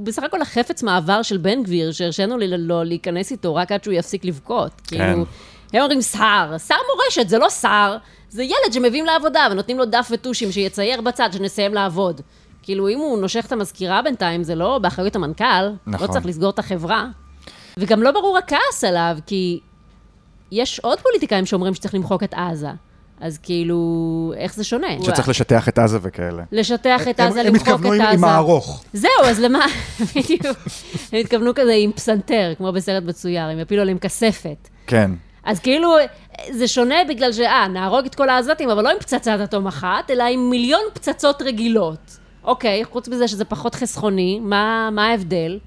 B: בסך הכל החפץ מעבר של בן גביר, שהרשינו לי לו להיכנס איתו רק עד שהוא יפסיק לבכות.
C: כן.
B: כאילו, הם אומרים שר, שר מורשת, זה לא שר, זה ילד שמביאים לעבודה ונותנים לו דף וטושים שיצייר בצד שנסיים לעבוד. כאילו, אם הוא נושך את המזכירה בינתיים, זה לא באחריות המנכ"ל,
C: נכון.
B: לא צריך לסגור את החברה. וגם לא ברור הכעס עליו, כי יש עוד פוליטיקאים שאומרים שצריך למחוק את עזה. אז כאילו, איך זה שונה?
C: שצריך לשטח את עזה וכאלה.
B: לשטח את
A: הם-
B: עזה,
A: הם
B: למחוק
A: התכוונו
B: את
A: עם-
B: עזה.
A: עם הארוך.
B: זהו, אז למה? בדיוק. הם התכוונו כזה עם פסנתר, כמו בסרט מצויר, הם יפילו עליהם כספת.
C: כן.
B: אז כאילו, זה שונה בגלל ש... אה, נהרוג את כל העזתים, אבל לא עם פצצת אטום אחת, אלא עם מיליון פצצות רגילות. אוקיי, חוץ מזה שזה פחות חסכוני, מה, מה ההבדל?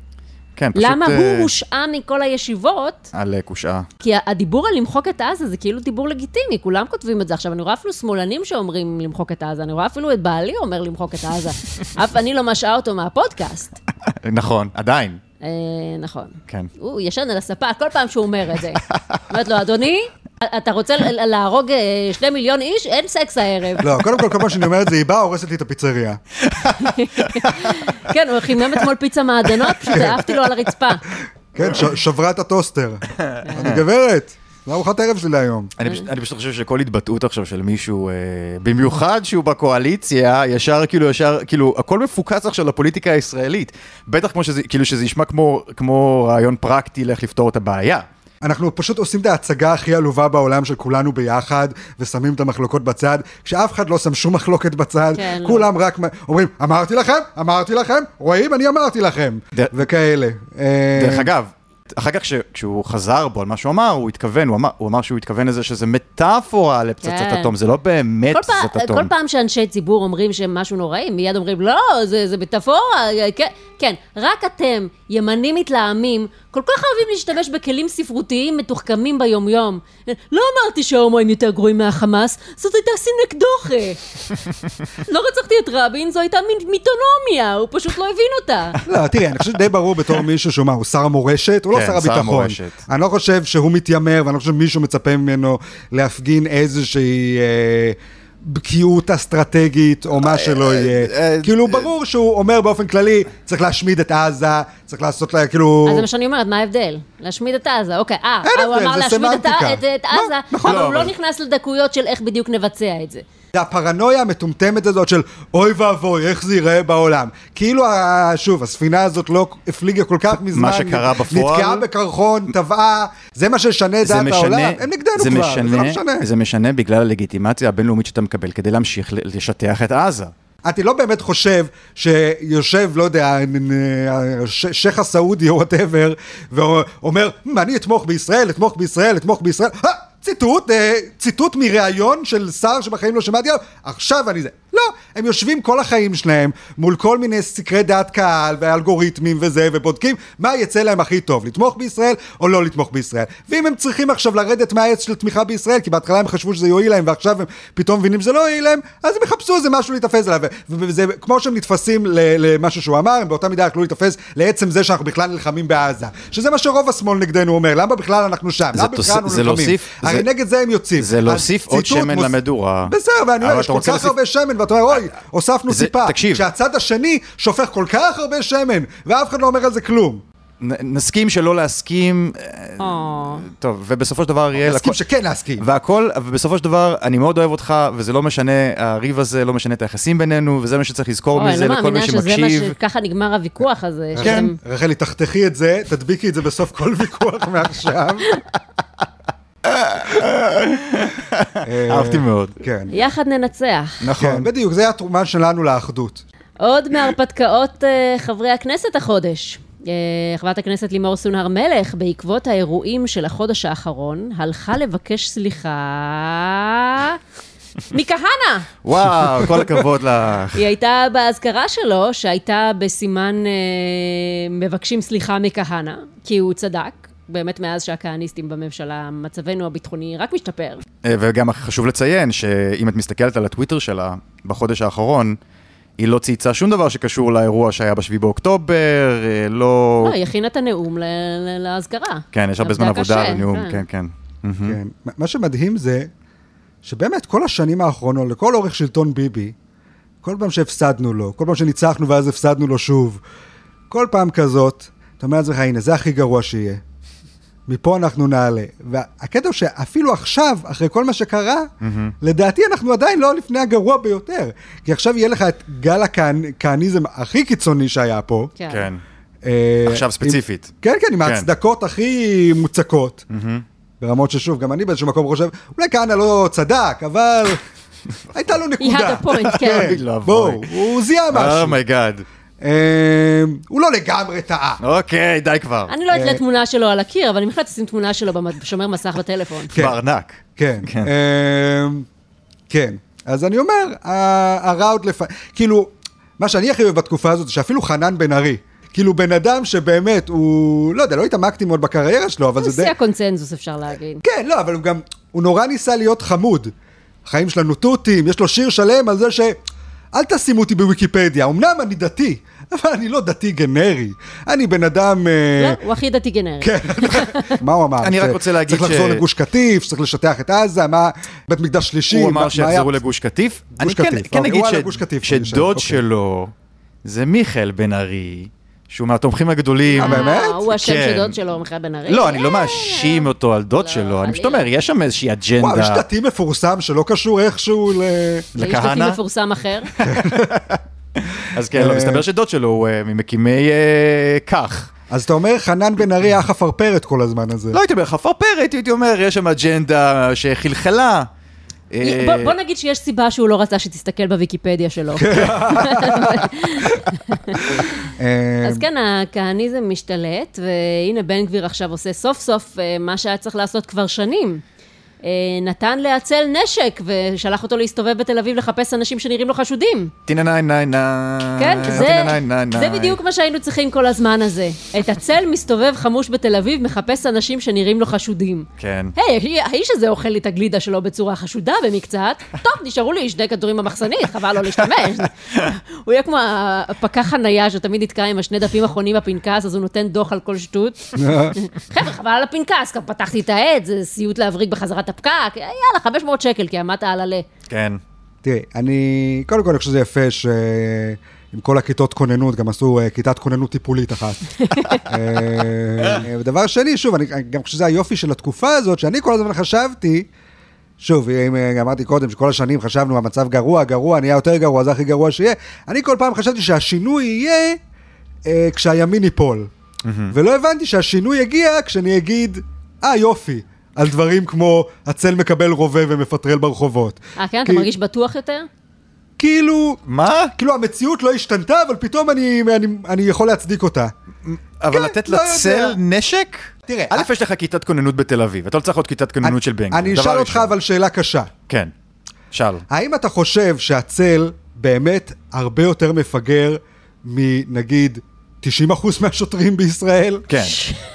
C: כן, פשוט...
B: למה הוא הושעה מכל הישיבות?
C: על קושעה.
B: כי הדיבור על למחוק את עזה זה כאילו דיבור לגיטימי, כולם כותבים את זה. עכשיו, אני רואה אפילו שמאלנים שאומרים למחוק את עזה, אני רואה אפילו את בעלי אומר למחוק את עזה. אף אני לא משעה אותו מהפודקאסט.
C: נכון, עדיין.
B: אה, נכון.
C: כן.
B: הוא ישן על הספה כל פעם שהוא אומר את זה. אומרת לו, אדוני, אתה רוצה להרוג אה, שני מיליון איש? אין סקס הערב.
A: לא, קודם כל, כל פעם שאני אומר את זה, היא באה, הורסת לי את הפיצריה.
B: כן, הוא חימם אתמול פיצה מעדנות, פשוט העפתי לו על הרצפה.
A: כן, שברה את הטוסטר. אני גברת, זה ארוחת הערב שלי להיום.
C: אני פשוט, חושב שכל התבטאות עכשיו של מישהו, אה, במיוחד שהוא בקואליציה, ישר כאילו, ישר, כאילו, הכל מפוקס עכשיו לפוליטיקה הישראלית. בטח כמו שזה, כאילו שזה ישמע כמו, כמו רעיון פרקטי לאיך לפתור את הבעיה.
A: אנחנו פשוט עושים את ההצגה הכי עלובה בעולם של כולנו ביחד, ושמים את המחלוקות בצד, כשאף אחד לא שם שום מחלוקת בצד,
B: כן, לא.
A: כולם רק מ- אומרים, אמרתי לכם, אמרתי לכם, רואים, אני אמרתי לכם,
C: דרך-
A: וכאלה. אה,
C: דרך אגב, אחר כך, כש- כשהוא חזר בו על מה שהוא אמר, הוא התכוון, הוא אמר, הוא אמר שהוא התכוון לזה שזה מטאפורה לפצצת
B: כן.
C: אטום, זה לא באמת
B: כל,
C: פצצת
B: פעם,
C: אטום.
B: כל פעם שאנשי ציבור אומרים שהם משהו נוראי, מיד אומרים, לא, זה, זה מטאפורה, כן, כן, רק אתם, ימנים מתלהמים, כל כך אוהבים להשתמש בכלים ספרותיים מתוחכמים ביומיום. לא אמרתי שההומואים יותר גרועים מהחמאס, זאת הייתה סינקדוחה. לא רצחתי את רבין, זו הייתה מיתונומיה, הוא פשוט לא הבין אותה.
A: לא, תראי, אני חושב שדי ברור בתור מישהו שהוא מה, הוא שר המורשת, הוא לא
C: כן,
A: שר
C: שר
A: הביטחון. אני לא חושב שהוא מתיימר, ואני לא חושב שמישהו מצפה ממנו להפגין איזושהי אה, בקיאות אסטרטגית, או מה שלא יהיה.
C: אה,
A: כאילו, ברור שהוא אומר באופן כללי, צריך להשמיד את עזה, צריך לעשות לה, כאילו...
B: אז זה מה שאני אומרת, מה ההבדל? להשמיד את עזה, אוקיי. אה, הוא אמר להשמיד את,
A: לא,
B: עזה,
A: נכון.
B: אבל
C: לא,
B: הוא לא
C: אבל-
B: נכנס לדקויות של איך בדיוק נבצע את זה.
A: זה הפרנויה המטומטמת הזאת של אוי ואבוי, איך זה ייראה בעולם. כאילו, שוב, הספינה הזאת לא הפליגה כל כך מזמן.
C: שקרה בפועל-
A: נתקעה בקרחון, טבעה, זה מה שישנה את דעת
C: משנה,
A: העולם. הם נגדנו
C: זה
A: כבר,
C: משנה,
A: זה לא משנה.
C: זה משנה בגלל הלגיטימציה הבינלאומית שאתה מקבל כדי להמשיך לשטח את עזה.
A: אתה לא באמת חושב שיושב, לא יודע, נ- נ- ש- שייח' הסעודי או whatever, ואומר, "מ, אני אתמוך בישראל, אתמוך בישראל, אתמוך בישראל. ציטוט, אה, ציטוט מראיון של שר שבחיים לא שמעתי עליו, עכשיו אני זה. לא, הם יושבים כל החיים שלהם מול כל מיני סקרי דעת קהל ואלגוריתמים וזה, ובודקים מה יצא להם הכי טוב, לתמוך בישראל או לא לתמוך בישראל. ואם הם צריכים עכשיו לרדת מהעץ של תמיכה בישראל, כי בהתחלה הם חשבו שזה יועיל להם, ועכשיו הם פתאום מבינים שזה לא יועיל להם, אז הם יחפשו איזה משהו להיתפס עליו. וזה כמו שהם נתפסים למשהו שהוא אמר, הם באותה מידה יכלו להיתפס לעצם זה שאנחנו בכלל נלחמים בעזה. שזה מה שרוב השמאל נגדנו אומר, למה בכלל אנחנו שם?
C: זה
A: למה בכלל אנחנו נלחמים? הרי
C: זה-
A: נגד זה הם יוצאים.
C: זה
A: אז
C: להוסיף עוד
A: ציטוט
C: שמן
A: מוס-
C: למדורה.
A: בסדר, ואני
C: אבל
A: אומר, יש
C: אתה
A: כל
C: רוצה
A: כך
C: להוסיף-
A: הרבה שמן, ואתה אומר, אוי, הוספנו
C: זה-
A: סיפה.
C: תקשיב.
A: כשהצד השני שופך כל כך הרבה שמן, ואף אחד לא אומר על זה כלום.
C: נ- נסכים שלא להסכים, אה,
B: או,
C: טוב, ובסופו של דבר יהיה...
A: נסכים שכן להסכים.
C: והכל, ובסופו של דבר, אני מאוד אוהב אותך, וזה לא משנה, הריב הזה לא משנה את היחסים בינינו, וזה מה שצריך לזכור
B: אוי,
C: מזה
B: אני לא
C: לכל מי
B: מאמינה שזה מה
C: שמקשיב.
B: שככה נגמר הוויכוח הזה.
A: כן,
B: שאתם-
A: רחלי, תחתכי את זה, תדביקי את זה בסוף כל ויכוח מעכשיו.
C: אהבתי מאוד.
A: כן.
B: יחד ננצח.
C: נכון.
A: כן, בדיוק, זה התרומה שלנו לאחדות.
B: עוד מהרפתקאות אה, חברי הכנסת החודש. אה, חברת הכנסת לימור סון הר מלך, בעקבות האירועים של החודש האחרון, הלכה לבקש סליחה מכהנא.
C: וואו, כל הכבוד לך.
B: היא הייתה באזכרה שלו, שהייתה בסימן אה, מבקשים סליחה מכהנא, כי הוא צדק. באמת מאז שהכהניסטים בממשלה, מצבנו הביטחוני רק משתפר.
C: אה, וגם חשוב לציין שאם את מסתכלת על הטוויטר שלה בחודש האחרון, היא לא צייצה שום דבר שקשור לאירוע שהיה ב-7 באוקטובר, אה, לא...
B: לא, היא הכינה את הנאום לאזכרה.
C: כן, יש הרבה זמן עבודה
B: קשה,
C: לנאום,
B: כן.
C: כן, כן.
A: כן. מה שמדהים זה שבאמת כל השנים האחרונות, לכל אורך שלטון ביבי, כל פעם שהפסדנו לו, כל פעם שניצחנו ואז הפסדנו לו שוב, כל פעם כזאת, אתה אומר לעצמך, הנה, זה הכי גרוע שיהיה. מפה אנחנו נעלה. והקטע הוא שאפילו עכשיו, אחרי כל מה שקרה, לדעתי אנחנו עדיין לא לפני הגרוע ביותר. כי עכשיו יהיה לך את גל הכהניזם הכי קיצוני שהיה פה.
B: כן.
C: כן.
A: אה,
C: עכשיו
A: עם-
C: ספציפית.
A: כן, כן, עם
C: כן.
A: ההצדקות הכי מוצקות. ברמות ששוב, גם אני באיזשהו מקום חושב, אולי כהנא לא צדק, אבל הייתה לו נקודה.
B: had a point, כן.
C: ואבוי.
A: בואו, הוא זיהה משהו.
C: oh
A: my God. הוא לא לגמרי טעה.
C: אוקיי, די כבר.
B: אני לא אתלה
A: אה,
B: תמונה שלו על הקיר, אבל אני בהחלט אשים תמונה שלו בשומר מסך בטלפון.
A: כן.
C: בארנק.
A: כן.
C: כן.
A: אה, כן. אז אני אומר, ה- הרע עוד לפ... כאילו, מה שאני הכי אוהב בתקופה הזאת, זה שאפילו חנן בן ארי, כאילו בן אדם שבאמת, הוא, לא יודע, לא התעמקתי מאוד בקריירה שלו, אבל
B: זה
A: די...
B: שיא הקונצנזוס, אפשר להגיד.
A: כן, לא, אבל הוא גם, הוא נורא ניסה להיות חמוד. החיים שלנו תותים, יש לו שיר שלם על זה ש... אל תשימו אותי בוויקיפדיה, אמנם אני דתי, אבל אני לא דתי גנרי. אני בן אדם... אה,
B: לא, הוא הכי דתי גנרי.
A: כן, מה הוא אמר?
C: אני רק
A: ש-
C: רוצה להגיד
A: צריך לחזור
C: ש-
A: לגוש קטיף, שצריך לשטח את עזה, מה... בית מקדש שלישי,
C: הוא
A: מה-
C: אמר שיחזרו? לגוש קטיף. אני כן
A: קטיף,
C: כן
A: אוקיי,
C: אגיד ש-
A: גוש קטיף,
C: שדוד
A: אוקיי.
C: שלו זה מיכאל בן ארי, שהוא מהתומכים הגדולים.
A: אה, באמת?
B: הוא השם
C: כן.
B: של דוד שלו, מיכאל בן ארי?
C: לא, אני לא
B: אה,
C: מאשים אותו על דוד
B: לא,
C: שלו, אני פשוט. אומר, יש שם איזושהי
A: וואו, יש
C: אג'נדה.
A: דתי מפורסם שלא קשור איכשהו ל...
B: לאיש דתי
C: לכהנא?
B: מפורסם אחר.
C: אז כן, לא,
A: אה,
C: מסתבר שדוד שלו הוא אה, ממקימי אה, כך.
A: אז אתה אומר, חנן בן ארי היה חפרפרת כל הזמן הזה.
C: לא הייתי אומר חפרפרת, הייתי אומר, יש שם אג'נדה שחלחלה. אה,
B: בוא, בוא נגיד שיש סיבה שהוא לא רצה שתסתכל בוויקיפדיה שלו.
A: אה,
B: אז כן, הכהניזם משתלט, והנה בן גביר עכשיו עושה סוף סוף אה, מה שהיה צריך לעשות כבר שנים. אה, נתן לעצל נשק ושלח אותו להסתובב בתל אביב לחפש אנשים שנראים לו חשודים.
C: טינה ניי ניי ניי.
B: כן, זה, זה. בדיוק מה שהיינו צריכים כל הזמן הזה. את הצל מסתובב חמוש בתל אביב, מחפש אנשים שנראים לו חשודים.
C: כן.
B: היי, האיש הזה אוכל לי את הגלידה שלו בצורה חשודה במקצת. טוב, נשארו לי שני כדורים במחסנית, חבל לא להשתמש. הוא יהיה כמו הפקח חנייה שתמיד נתקע עם השני דפים האחרונים בפנקס, אז הוא נותן דוח על כל שטות. חבר'ה, חבל על הפנקס, גם פתחתי את העט, זה סיוט להבריג בחזרת הפקק. יאללה, 500 שקל, כי עמדת על עלה.
C: כן.
A: תראי, אני, קודם כל אני חושב שזה יפה שעם כל הכיתות כוננות, גם עשו אה, כיתת כוננות טיפולית אחת. אה, ודבר שני, שוב, אני גם חושב שזה היופי של התקופה הזאת, שאני כל הזמן חשבתי, שוב, אם אה, אמרתי קודם שכל השנים חשבנו, המצב גרוע, גרוע, נהיה יותר גרוע, זה הכי גרוע שיהיה, אני כל פעם חשבתי שהשינוי יהיה אה, כשהימין ייפול. ולא הבנתי שהשינוי יגיע כשאני אגיד, אה, יופי. על דברים כמו הצל מקבל רובה ומפטרל ברחובות.
B: אה, כן? אתה
A: כי-
B: מרגיש בטוח יותר?
A: כאילו,
C: מה?
A: כאילו המציאות לא השתנתה, אבל פתאום אני, אני, אני יכול להצדיק אותה.
C: אבל
A: כן,
C: לתת
A: לא
C: לצל
A: יודע.
C: נשק?
A: תראה,
C: א', יש לך כיתת כוננות בתל אביב, אתה לא צריך עוד כיתת כוננות של בן גביר.
A: אני אשאל אותך. אבל שאלה קשה.
C: כן. שאל.
A: האם אתה חושב שהצל באמת הרבה יותר מפגר מנגיד 90% מהשוטרים בישראל?
C: כן.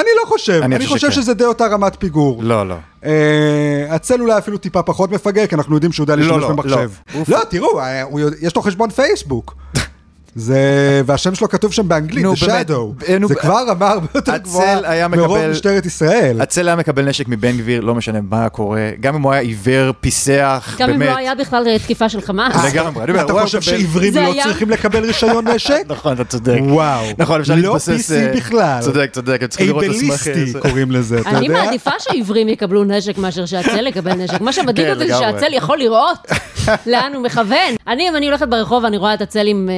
A: אני לא חושב,
C: אני
A: אני
C: חושב
A: חושב. שזה די אותה רמת פיגור.
C: לא, לא.
A: אה, הצל אולי אפילו טיפה פחות מפגר, כי אנחנו יודעים שהוא יודע
C: לא,
A: להשתמש
C: לא,
A: במחשב.
C: לא.
A: לא, תראו, אה, יש לו חשבון פייסבוק. זה, והשם שלו כתוב שם באנגלית,
C: נו,
A: זה
C: באמת,
A: שדו.
C: אה,
A: זה
C: ב-
A: כבר רמה הרבה יותר גבוהה מרוב
C: מקבל-
A: משטרת ישראל.
C: הצל היה מקבל נשק מבן גביר, לא משנה מה היה קורה, גם אם הוא היה עיוור, פיסח,
B: גם אם
C: באמת.
B: לא היה בכלל תקיפה של חמאס.
C: לגמרי, אני אומר,
A: אתה חושב שעיוורים
B: זה
A: לא צריכים לקבל רישיון נשק?
C: נכון, אתה צודק.
A: וואו.
C: נכון, אפשר
A: לא
C: להתבסס...
A: PC
C: אה,
A: בכלל.
C: צודק, צודק, הם צריכים לראות את הסמך...
A: אייבליסטי קוראים לזה, אתה
B: אני
A: יודע?
B: מעדיפה שעיוורים יקבלו נשק מאשר שהצל יקבל נשק. מה שמדאיג
C: כן,
B: אותי זה. שהצל יכול לראות לאן הוא מכוון. אני, אם אני הולכת ברחוב ואני רואה את הצל עם, אה,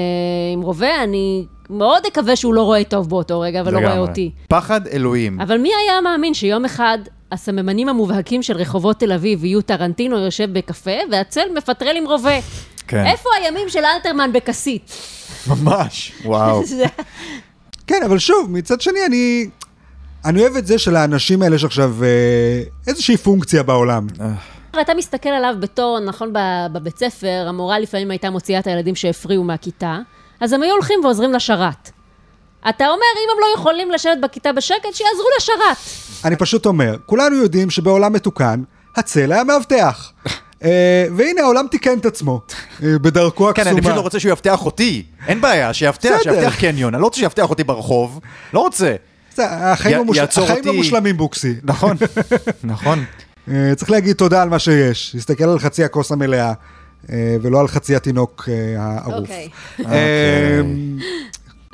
B: עם רובה, אני מאוד אקווה שהוא לא רואה טוב באותו רגע ולא רואה. אותי.
C: פחד אלוהים.
B: אבל מי היה מאמין שיום אחד הסממנים המובהקים של רחובות תל אביב יהיו טרנטינו יושב בקפה והצל מפטרל עם רובה?
C: כן.
B: איפה הימים של אלתרמן בכסית?
C: ממש. וואו.
A: כן, אבל שוב, מצד שני, אני... אני אוהב את זה שלאנשים האלה יש עכשיו אה, איזושהי פונקציה בעולם.
B: אתה מסתכל עליו בתור, נכון, בבית ספר, המורה לפעמים הייתה מוציאה את הילדים שהפריעו מהכיתה, אז הם היו הולכים ועוזרים לשרת. אתה אומר, אם הם לא יכולים לשבת בכיתה בשקט, שיעזרו לשרת.
A: אני פשוט אומר, כולנו יודעים שבעולם מתוקן, הצל היה מאבטח. אה, והנה, העולם תיקן את עצמו, אה, בדרכו
C: כן,
A: הקסומה.
C: אני פשוט לא רוצה שהוא יאבטח אותי. אין בעיה, שיאבטח. שיאבטח קניון. אני לא רוצה שיאבטח אותי ברחוב. לא רוצה.
A: זה, החיים
C: י-
A: לא מוש-
C: יעצור
A: החיים לא
C: אותי.
A: מושלמים, בוקסי.
C: נכון. נכון.
A: אה, צריך להגיד תודה על מה שיש, להסתכל על חצי הכוס המלאה, אה, ולא על חצי התינוק אה, הערוף.
B: אוקיי.
A: אה,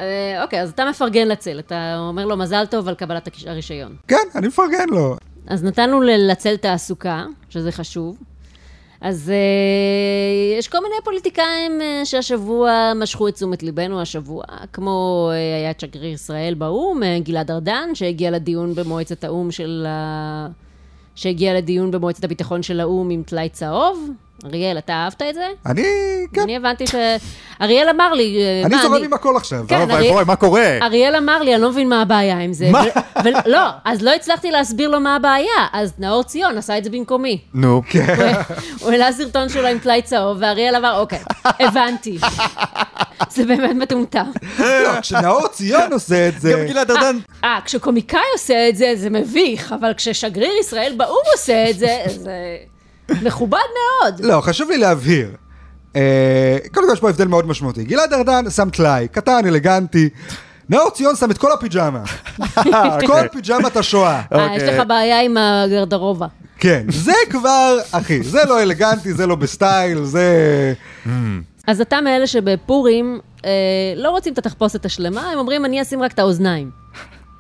B: אה, אוקיי, אז אתה מפרגן לצל, אתה אומר לו מזל טוב על קבלת הרישיון.
A: כן, אני מפרגן לו.
B: אז נתנו לצל תעסוקה, שזה חשוב. אז אה, יש כל מיני פוליטיקאים אה, שהשבוע משכו את תשומת ליבנו השבוע, כמו אה, היה את שגריר ישראל באו"ם, אה, גלעד ארדן, שהגיע לדיון במועצת האו"ם של ה... שהגיע לדיון במועצת הביטחון של האו"ם עם טלאי צהוב. אריאל, אתה אהבת את זה?
A: אני, כן,
B: אני הבנתי ש... אריאל אמר לי... אה,
A: אני
B: מה,
A: זורם עם הכל עכשיו.
B: כן, אריאל-
C: ואבוי, מה קורה?
B: אריאל אמר לי, אני לא מבין מה הבעיה עם זה.
C: מה?
B: ו- לא, אז לא הצלחתי להסביר לו מה הבעיה, אז נאור ציון עשה את זה במקומי.
C: נו.
A: כן.
B: הוא- הוא העלה סרטון שלו עם טלאי צהוב, ואריאל אמר, אוקיי, הבנתי. זה באמת מטומטם.
A: לא, כשנאור ציון עושה את זה...
C: גם גלעד ארדן.
B: אה, כשקומיקאי עושה את זה, זה מביך, אבל כששגריר ישראל באו"ם עושה את זה, זה מכובד מאוד.
A: לא, חשוב לי להבהיר. אה, קודם כל יש פה הבדל מאוד משמעותי. גלעד ארדן שם טלאי, קטן, אלגנטי. נאור ציון שם את כל הפיג'מה. את כל פיג'מת השואה.
B: אה, יש
C: אוקיי.
B: לך בעיה עם הגרדרובה.
A: כן, זה כבר, אחי, זה לא אלגנטי, זה לא בסטייל, זה...
B: אז אתה מאלה שבפורים אה, לא רוצים את התחפושת השלמה, הם אומרים, אני אשים רק את האוזניים.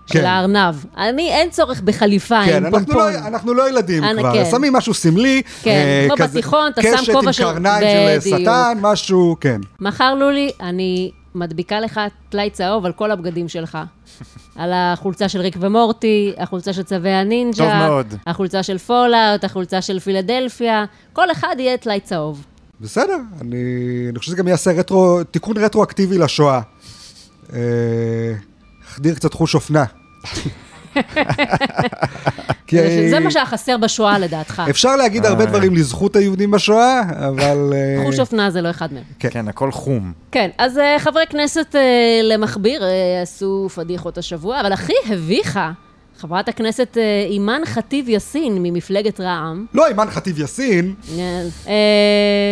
A: כן.
B: של הארנב. אני, אין צורך בחליפה
A: כן,
B: עם
A: אנחנו. לא, אנחנו לא ילדים כבר,
B: כן.
A: שמים משהו סמלי.
B: כן,
A: אה,
B: כמו
A: כזה-
B: בתיכון, אתה שם כובע של-
A: קשת עם קרניים של
B: בדיוק.
A: שטן, משהו, כן.
B: מחר לולי, אני מדביקה לך טלאי צהוב על כל הבגדים שלך. על החולצה של ריק ומורטי, החולצה של צווי הנינג'ה,
C: טוב מאוד.
B: החולצה של פולאאוט, החולצה של פילדלפיה, כל אחד יהיה טלאי צהוב.
A: בסדר, אני, אני חושב שזה גם יעשה רטרו, תיקון רטרואקטיבי לשואה. אה, יחדיר קצת חוש אופנה. כי-
B: זה- מה שהיה חסר בשואה לדעתך.
A: אפשר להגיד הרבה
C: אה.
A: דברים לזכות היהודים בשואה, אבל... אה,
B: חוש אופנה זה לא אחד מהם.
A: כן.
C: כן, הכל חום.
B: כן, אז אה, חברי כנסת למכביר עשו פדיחות השבוע, אבל הכי הביכה חברת הכנסת אימאן ח'טיב יאסין ממפלגת רע"מ,
A: לא אימאן ח'טיב יאסין,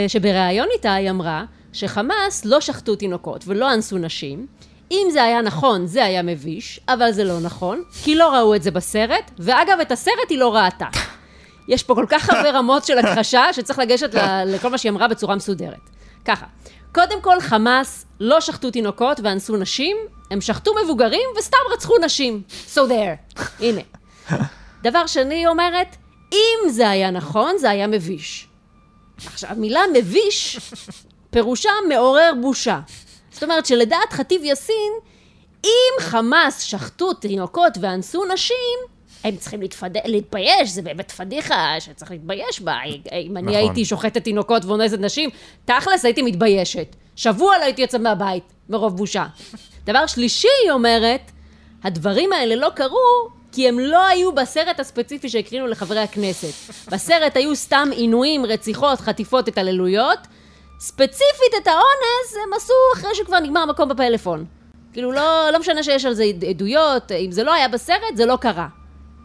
B: שבריאיון איתה היא אמרה שחמאס לא שחטו תינוקות ולא אנסו נשים. אם זה היה נכון, זה היה מביש, אבל זה לא נכון, כי לא ראו את זה בסרט, ואגב, את הסרט היא לא ראתה. יש פה כל כך הרבה רמות של הכחשה, שצריך לגשת לכל מה שהיא אמרה בצורה מסודרת. ככה, קודם כל, חמאס לא שחטו תינוקות ואנסו נשים, הם שחטו מבוגרים וסתם רצחו נשים. So there. הנה. דבר שני, היא אומרת, אם זה היה נכון, זה היה מביש. עכשיו, המילה מביש, פירושה מעורר בושה. זאת אומרת שלדעת ח'טיב יאסין, אם חמאס שחטו תינוקות ואנסו נשים, הם צריכים להתפד... להתבייש, זה באמת פדיחה שצריך להתבייש בה. אם אני
C: נכון.
B: הייתי שוחטת תינוקות ואונסת נשים, תכלס הייתי מתביישת. שבוע לא הייתי יוצאת מהבית, מרוב בושה. דבר שלישי, היא אומרת, הדברים האלה לא קרו כי הם לא היו בסרט הספציפי שהקרינו לחברי הכנסת. בסרט היו סתם עינויים, רציחות, חטיפות, התעללויות. ספציפית את האונס הם עשו אחרי שכבר נגמר המקום בפלאפון. כאילו, לא, לא משנה שיש על זה עד- עדויות, אם זה לא היה בסרט, זה לא קרה.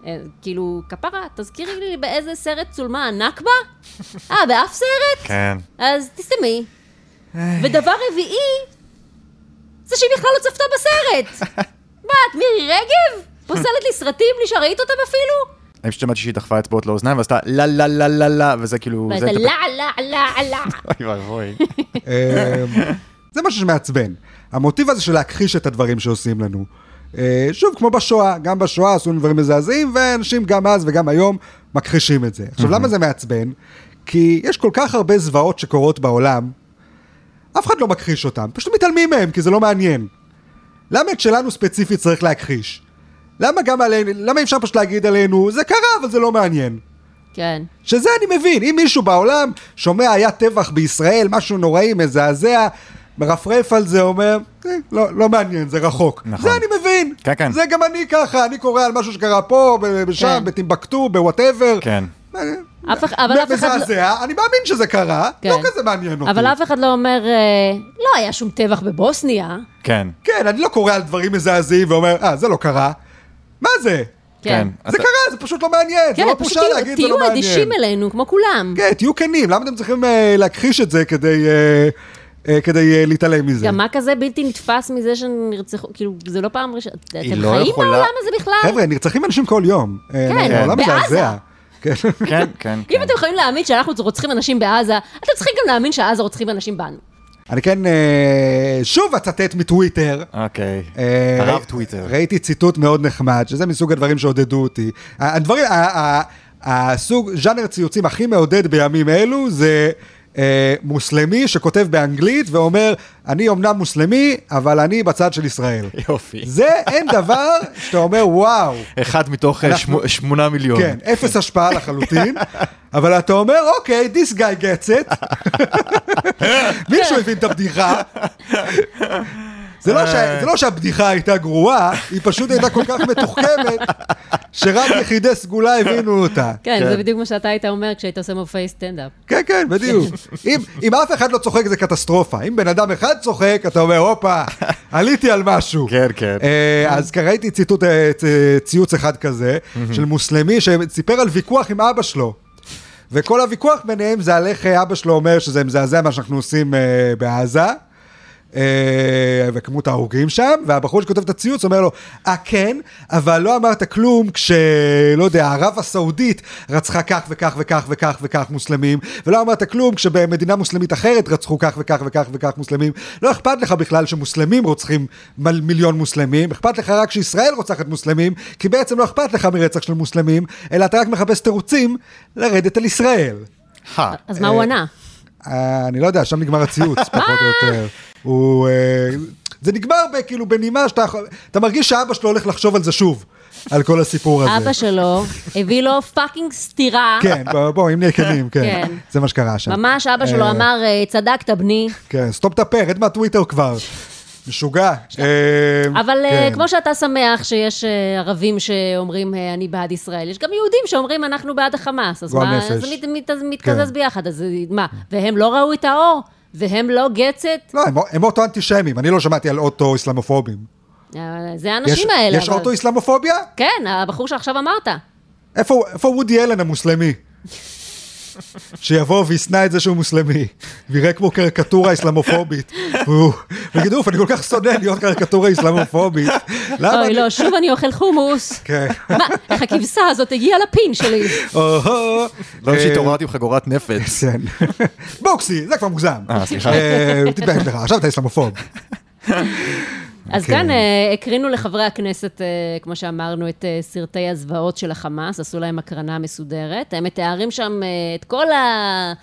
B: אה, כאילו, כפרה, תזכירי לי באיזה סרט צולמה הנכבה? אה, באף סרט?
C: כן.
B: אז תסתמי. ודבר רביעי, זה שהיא בכלל לא צפתה בסרט. מה, את מירי רגב? פוסלת לי סרטים בלי שראית אותם אפילו?
C: אני פשוט שמעתי שהיא דחפה אצבעות לאוזניים ועשתה לה לה לה לה לה, וזה כאילו...
B: וזה
C: זה-
B: לה לה לה לה.
C: אוי ואבוי.
A: אמ, זה משהו שמעצבן. המוטיב הזה של להכחיש את הדברים שעושים לנו. אה, שוב, כמו בשואה, גם בשואה עשו דברים מזעזעים, ואנשים גם אז וגם היום מכחישים את זה. עכשיו, למה זה מעצבן? כי יש כל כך הרבה זוועות שקורות בעולם, אף אחד לא מכחיש אותם, פשוט מתעלמים מהם, כי זה לא מעניין. למה את שלנו ספציפית צריך להכחיש? למה גם עלינו, למה אי אפשר פשוט להגיד עלינו, זה קרה, אבל זה לא מעניין.
B: כן.
A: שזה אני מבין, אם מישהו בעולם שומע היה טבח בישראל, משהו נוראי, מזעזע, מרפרף על זה, אומר, "אה, לא, לא מעניין, זה רחוק.
C: נכון.
A: זה אני מבין.
C: כן, כן.
A: זה גם אני ככה, אני קורא על משהו שקרה פה, ב- בשם,
B: כן.
A: בטימבקטו, בוואטאבר.
C: כן.
B: אף אחד- אבל אף אחד לא-
A: מזעזע, אני מאמין שזה קרה,
B: כן.
A: לא כזה מעניין אותי.
B: אבל אף אחד לא אומר, אה, לא היה שום טבח בבוסניה.
C: כן.
A: כן, אני לא קורא על דברים מזעזעים ואומר, אה, זה לא קרה. מה זה?
B: כן.
A: זה
C: אתה-
A: קרה, זה פשוט לא מעניין, זה
B: כן,
A: לא
B: פשוט
A: בושה
B: תהיו-
A: להגיד, זה לא
B: תהיו
A: מעניין.
B: אדישים אלינו, כמו כולם.
A: כן, תהיו כנים, למה אתם צריכים אה, להכחיש את זה כדי, אה, כדי להתעלם מזה?
B: גם מה כזה בלתי נתפס מזה שנרצחו, כאילו, זה לא פעם ראשונה. אתם
C: לא
B: חיים בעולם הזה בכלל?
A: חבר'ה, נרצחים אנשים כל יום.
B: כן, בעזה.
A: כן.
C: כן, כן.
B: אם
C: כן.
B: אתם יכולים להאמין שאנחנו רוצחים אנשים בעזה, אתם צריכים גם להאמין שעזה רוצחים אנשים בנו.
A: אני כן, אה, שוב אצטט מטוויטר.
C: אוקיי.
A: אה,
C: הרב
A: ראי-
C: טוויטר.
A: ראיתי ציטוט מאוד נחמד, שזה מסוג הדברים שעודדו אותי. הדברים, הסוג, ז'אנר ציוצים הכי מעודד בימים אלו זה אה, מוסלמי שכותב באנגלית ואומר, אני אמנם מוסלמי, אבל אני בצד של ישראל.
C: יופי.
A: זה אין דבר שאתה אומר, וואו.
C: אחד מתוך אה,
A: אנחנו-
C: שמו- שמונה מיליון.
A: כן, אפס השפעה לחלוטין, אבל אתה אומר, אוקיי, this guy gets it. מישהו הבין את הבדיחה. זה לא, ש... זה לא שהבדיחה הייתה גרועה, היא פשוט הייתה כל כך מתוחכמת, שרק יחידי סגולה הבינו אותה.
B: כן,
C: כן.
B: זה בדיוק מה שאתה היית אומר כשהיית עושה מופעי סטנדאפ.
A: כן, כן, בדיוק. אם, אם אף אחד לא צוחק זה קטסטרופה. אם בן אדם אחד צוחק, אתה אומר, הופה, עליתי על משהו.
C: כן, כן.
A: אה, אז ראיתי ציטוט, אה, צ- ציוץ אחד כזה, של מוסלמי שסיפר על ויכוח עם אבא שלו. וכל הוויכוח ביניהם זה על איך אה, אבא שלו אומר שזה מזעזע מה שאנחנו עושים אה, בעזה. אה, וכמות ההרוגים שם, והבחור שכותב את הציוץ אומר לו, אה כן, אבל לא אמרת כלום כש... לא יודע, ערב הסעודית רצחה כך וכך וכך וכך וכך מוסלמים, ולא אמרת כלום כשבמדינה מוסלמית אחרת רצחו כך וכך וכך וכך מוסלמים. לא אכפת לך בכלל שמוסלמים רוצחים מיליון מוסלמים, אכפת לך רק שישראל רוצחת מוסלמים, כי בעצם לא אכפת לך מרצח של מוסלמים, אלא אתה רק מחפש תירוצים לרדת על ישראל.
C: הא.
B: אז מה הוא ענה?
A: אה, אני לא יודע, שם נגמר הציוץ, פחות או יותר. הוא... אה, זה נגמר כאילו בנימה שאתה אתה מרגיש שאבא שלו הולך לחשוב על זה שוב, על כל הסיפור הזה.
B: אבא שלו הביא לו fucking סטירה.
A: כן, בוא, בוא, אם נהיה כנים, כן.
B: כן.
A: זה מה שקרה שם.
B: ממש אבא שלו
A: אה,
B: אמר, "אה, צדקת בני.
A: כן, סתום את הפה, רד מהטוויטר כבר. משוגע. אה,
B: אבל אה,
A: כן.
B: כמו שאתה שמח שיש אה, ערבים שאומרים אני בעד ישראל, יש גם יהודים שאומרים אנחנו בעד החמאס. אז
A: גועל
B: מה. זה מת, מת, מתקזז
A: כן.
B: ביחד, אז מה, והם לא ראו את האור? והם לא גצת?
A: לא, הם- הם אוטו-אנטישמים, אני לא שמעתי על אוטו-אסלאמופובים.
B: אה, זה האנשים האלה.
A: יש
B: אבל-
A: אוטו-אסלאמופוביה?
B: כן, הבחור שעכשיו אמרת.
A: איפה וודי אלן המוסלמי? שיבוא וישנא את זה שהוא מוסלמי, ויראה כמו קריקטורה אסלאמופובית. והוא יגיד, אוף, אני כל כך שונא להיות קריקטורה אסלאמופובית. למה
B: אוי,
A: אני...
B: לא, שוב אני אוכל חומוס.
A: כן.
B: מה, איך הכבשה הזאת הגיעה לפין שלי?
C: לא
A: אה,
C: שהתעוררתי עם חגורת נפץ.
A: כן. בוקסי, זה כבר מוגזם.
C: אה, סליחה.
A: אה, תתבייש לך, עכשיו אתה אסלאמופוב.
B: אז
A: כן.
B: כאן אה, הקרינו לחברי הכנסת, אה, כמו שאמרנו, את אה, סרטי הזוועות של החמאס, עשו להם הקרנה מסודרת. הם מתארים שם את כל ה...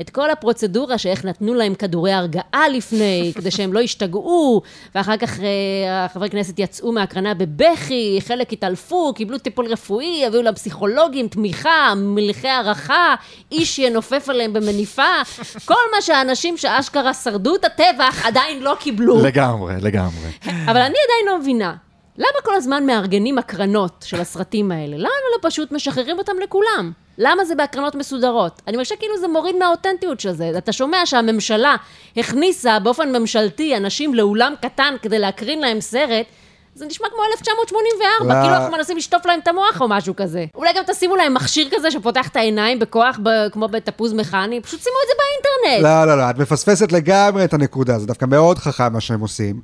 B: את כל הפרוצדורה שאיך נתנו להם כדורי הרגעה לפני, כדי שהם לא ישתגעו, ואחר כך אה, החברי כנסת יצאו מהקרנה בבכי, חלק התעלפו, קיבלו טיפול רפואי, הביאו להם פסיכולוגים, תמיכה, מלחי הערכה, איש ינופף עליהם במניפה, כל מה שהאנשים שאשכרה שרדו את הטבח עדיין לא קיבלו.
C: לגמרי, לגמרי.
B: אבל אני עדיין לא מבינה, למה כל הזמן מארגנים הקרנות של הסרטים האלה? למה לא פשוט משחררים אותם לכולם? למה זה בהקרנות מסודרות? אני מרגישה כאילו זה מוריד מהאותנטיות של זה. אתה שומע שהממשלה הכניסה באופן ממשלתי אנשים לאולם קטן כדי להקרין להם סרט, זה נשמע כמו 1984,
A: לא.
B: כאילו אנחנו מנסים לשטוף להם את המוח או משהו כזה. אולי גם תשימו להם מכשיר כזה שפותח את העיניים בכוח, ב- כמו בתפוז מכני, פשוט שימו את זה באינטרנט.
A: לא, לא, לא, את מפספסת לגמרי את הנקודה, זה דווקא מאוד חכם מה שהם עושים.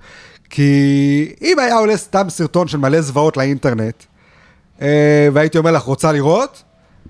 A: כי אם היה עולה סתם סרטון של מלא זוועות לאינטרנט, אה, והייתי אומר לך, רוצה לראות?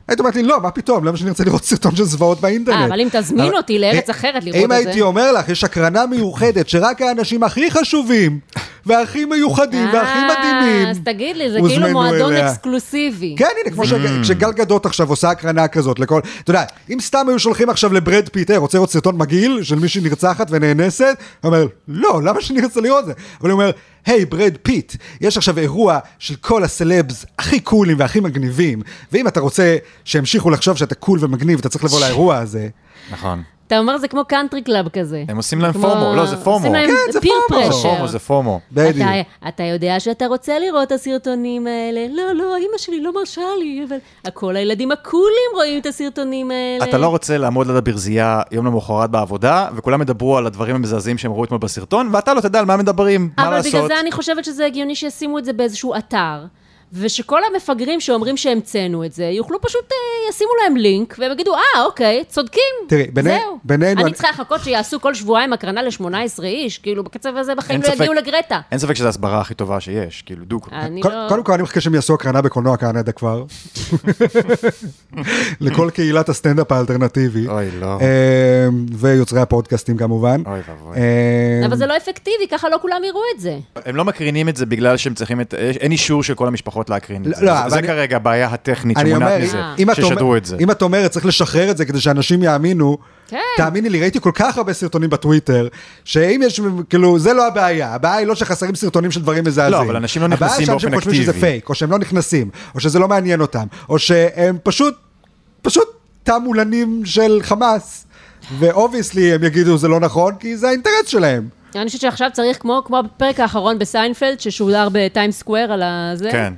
A: היית אומרת לי, לא, מה פתאום, למה שאני רוצה לראות סרטון של זוועות באינטרנט?
B: אה, אבל אם תזמין אותי לארץ
A: אה,
B: אחרת לראות
A: אם
B: את זה.
A: הייתי אומר לך, יש הקרנה מיוחדת שרק האנשים הכי חשובים, והכי מיוחדים, והכי מדהימים,
B: אה, אז תגיד לי, זה כאילו מועדון. אקסקלוסיבי.
A: כן, הנה, כמו שגל גדות עכשיו עושה הקרנה כזאת לכל... אתה יודע, אם סתם היו שולחים עכשיו לברד פיט, "היי, רוצה לראות סרטון מגעיל של מישהי נרצחת ונאנסת? הוא אומר, לא, למה שאני רוצה לראות את זה? אבל הוא אומר, היי, ברד פיט, יש עכשיו אירוע של כל הסלבס הכי קולים והכי מגניבים, ואם אתה רוצה שימשיכו לחשוב שאתה cool ומגניב, אתה צריך לבוא לאירוע הזה.
C: נכון.
B: אתה אומר זה כמו country club כזה.
C: הם עושים להם פומו, לא, זה פומו.
A: כן, זה
B: פיר
A: פומו.
C: זה. פומו, זה FOMO.
A: בדיוק.
B: אתה, יודע שאתה רוצה לראות את הסרטונים האלה? לא, לא, אמא שלי לא מרשה לי, אבל כל הילדים הקולים רואים את הסרטונים האלה.
C: אתה לא רוצה לעמוד ליד הברזייה יום למחרת בעבודה, וכולם ידברו על הדברים המזעזעים שהם ראו אתמול בסרטון, ואתה לא תדע על מה מדברים, מה
B: אבל
C: לעשות.
B: בגלל זה אני חושבת שזה הגיוני שישימו את זה באיזשהו אתר. ושכל המפגרים שאומרים שהמצאנו את זה, יוכלו פשוט, אה, ישימו להם לינק, והם יגידו, אה, אוקיי, צודקים.
A: תראי, ביני-
B: זהו.
A: בינינו,
B: אני
A: אני-
B: צריכה לחכות שיעשו כל שבועיים הקרנה ל-18 איש, כאילו, בקצב הזה בחיים לא
C: ספק.
B: יגיעו לגרטה.
C: אין ספק שזו ההסברה הכי טובה שיש, כאילו.
B: אני
A: קוד-
B: לא...
A: קודם כל אני מחכה שהם יעשו הקרנה בקולנוע קנדה כבר. לכל קהילת הסטנדאפ האלטרנטיבי.
C: אוי, לא.
A: אה, ויוצרי הפודקאסטים כמובן.
C: אוי ואבוי.
A: אה,
B: אבל זה לא אפקטיבי, ככה לא כולם יראו את זה.
C: הם לא מקרינים את זה בגלל שהם צריכים את... אין אישור של כל המשפחות להקרין את
A: לא,
C: זה.
A: לא,
C: זה-
A: אני-
C: כרגע הבעיה הטכנית
A: אני אומר,
C: שמונעת מזה,
A: אם את אומר-
C: שישדרו את זה.
A: אם את אומרת צריך לשחרר את זה כדי שאנשים יאמינו,
B: כן.
A: תאמיני לי, ראיתי כל כך הרבה סרטונים בטוויטר, שאם יש, כאילו, זה לא הבעיה, הבעיה היא לא שחסרים סרטונים של דברים מזעזעים.
C: לא, אבל אנשים לא
A: הבעיה
C: נכנסים
A: שאנשים
C: באופן
A: חושבים שזה
C: אקטיבי.
A: פייק, או שהם לא נכנסים, או שזה לא מעניין אותם, או שהם פשוט, פשוט תעמולנים של חמאס, ו obviously הם יגידו זה לא נכון, כי זה האינטרס שלהם.
B: אני חושבת שעכשיו צריך, כמו, כמו בפרק האחרון בסיינפלד, ששודר ב Times Square על הזה,
C: כן.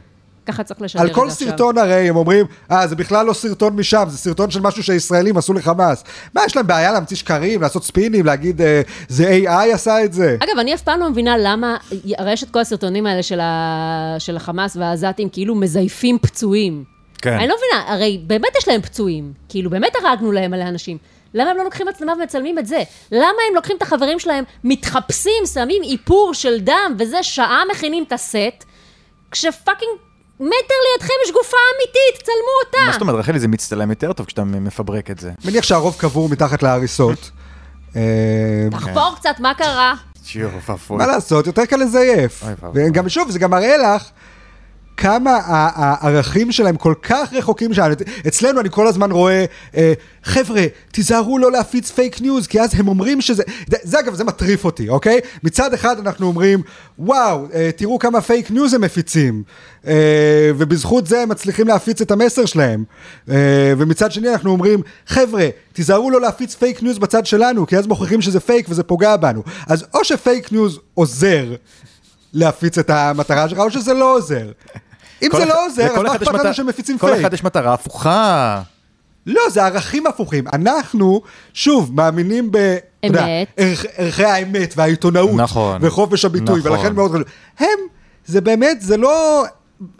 B: ככה צריך לשדר
A: על
B: את זה
A: כל
B: עכשיו.
A: סרטון הרי הם אומרים, אה, זה בכלל לא סרטון משם, זה סרטון של משהו שהישראלים עשו לחמאס. מה, יש להם בעיה להמציא שקרים, לעשות ספינים, להגיד, אה, זה AI עשה את זה?
B: אגב, אני אף פעם לא מבינה למה, הרי יש את כל הסרטונים האלה של, ה... של החמאס והעזתים, כאילו מזייפים פצועים.
C: כן.
B: אני לא מבינה, הרי באמת יש להם פצועים, כאילו באמת הרגנו להם מלא אנשים. למה הם לא לוקחים מצלמה ומצלמים את זה? למה הם לוקחים את החברים שלהם, מתחפשים, שמים איפור של דם, וזה שעה מכינים את הסט, כשפאקינג מטר לידכם יש גופה אמיתית, צלמו אותה.
C: מה זאת אומרת, רחלי, זה מצטלם יותר טוב כשאתה מפברק את זה.
A: מניח שהרוב קבור מתחת להריסות. אה,
B: תחפור קצת, מה קרה?
A: מה לעשות, יותר קל לזייף. וגם שוב, זה גם מראה לך כמה הערכים שלהם כל כך רחוקים משלנו. אצלנו אני כל הזמן רואה, אה, חבר'ה, תיזהרו לא להפיץ פייק ניוז, כי אז הם אומרים שזה... זה, אגב, זה מטריף אותי, אוקיי? מצד אחד אנחנו אומרים, וואו, אה, תראו כמה פייק ניוז הם מפיצים, אה, ובזכות זה הם מצליחים להפיץ את המסר שלהם. ומצד שני אנחנו אומרים, חבר'ה, תיזהרו לא להפיץ פייק ניוז בצד שלנו, כי אז מוכיחים שזה פייק וזה פוגע בנו. אז או שפייק ניוז עוזר להפיץ את המטרה שלך, או שזה לא עוזר. אם
C: כל
A: זה לא עוזר, אז מה אכפת לנו שמפיצים
C: כל
A: פייק?
C: אחד יש מטרה הפוכה.
A: לא, זה ערכים הפוכים. אנחנו, שוב, מאמינים ב...
B: אמת.
A: ערכ, ערכי האמת והעיתונאות.
C: נכון.
A: וחופש הביטוי,
C: נכון.
A: ולכן מאוד חשוב. הם, זה באמת, זה לא...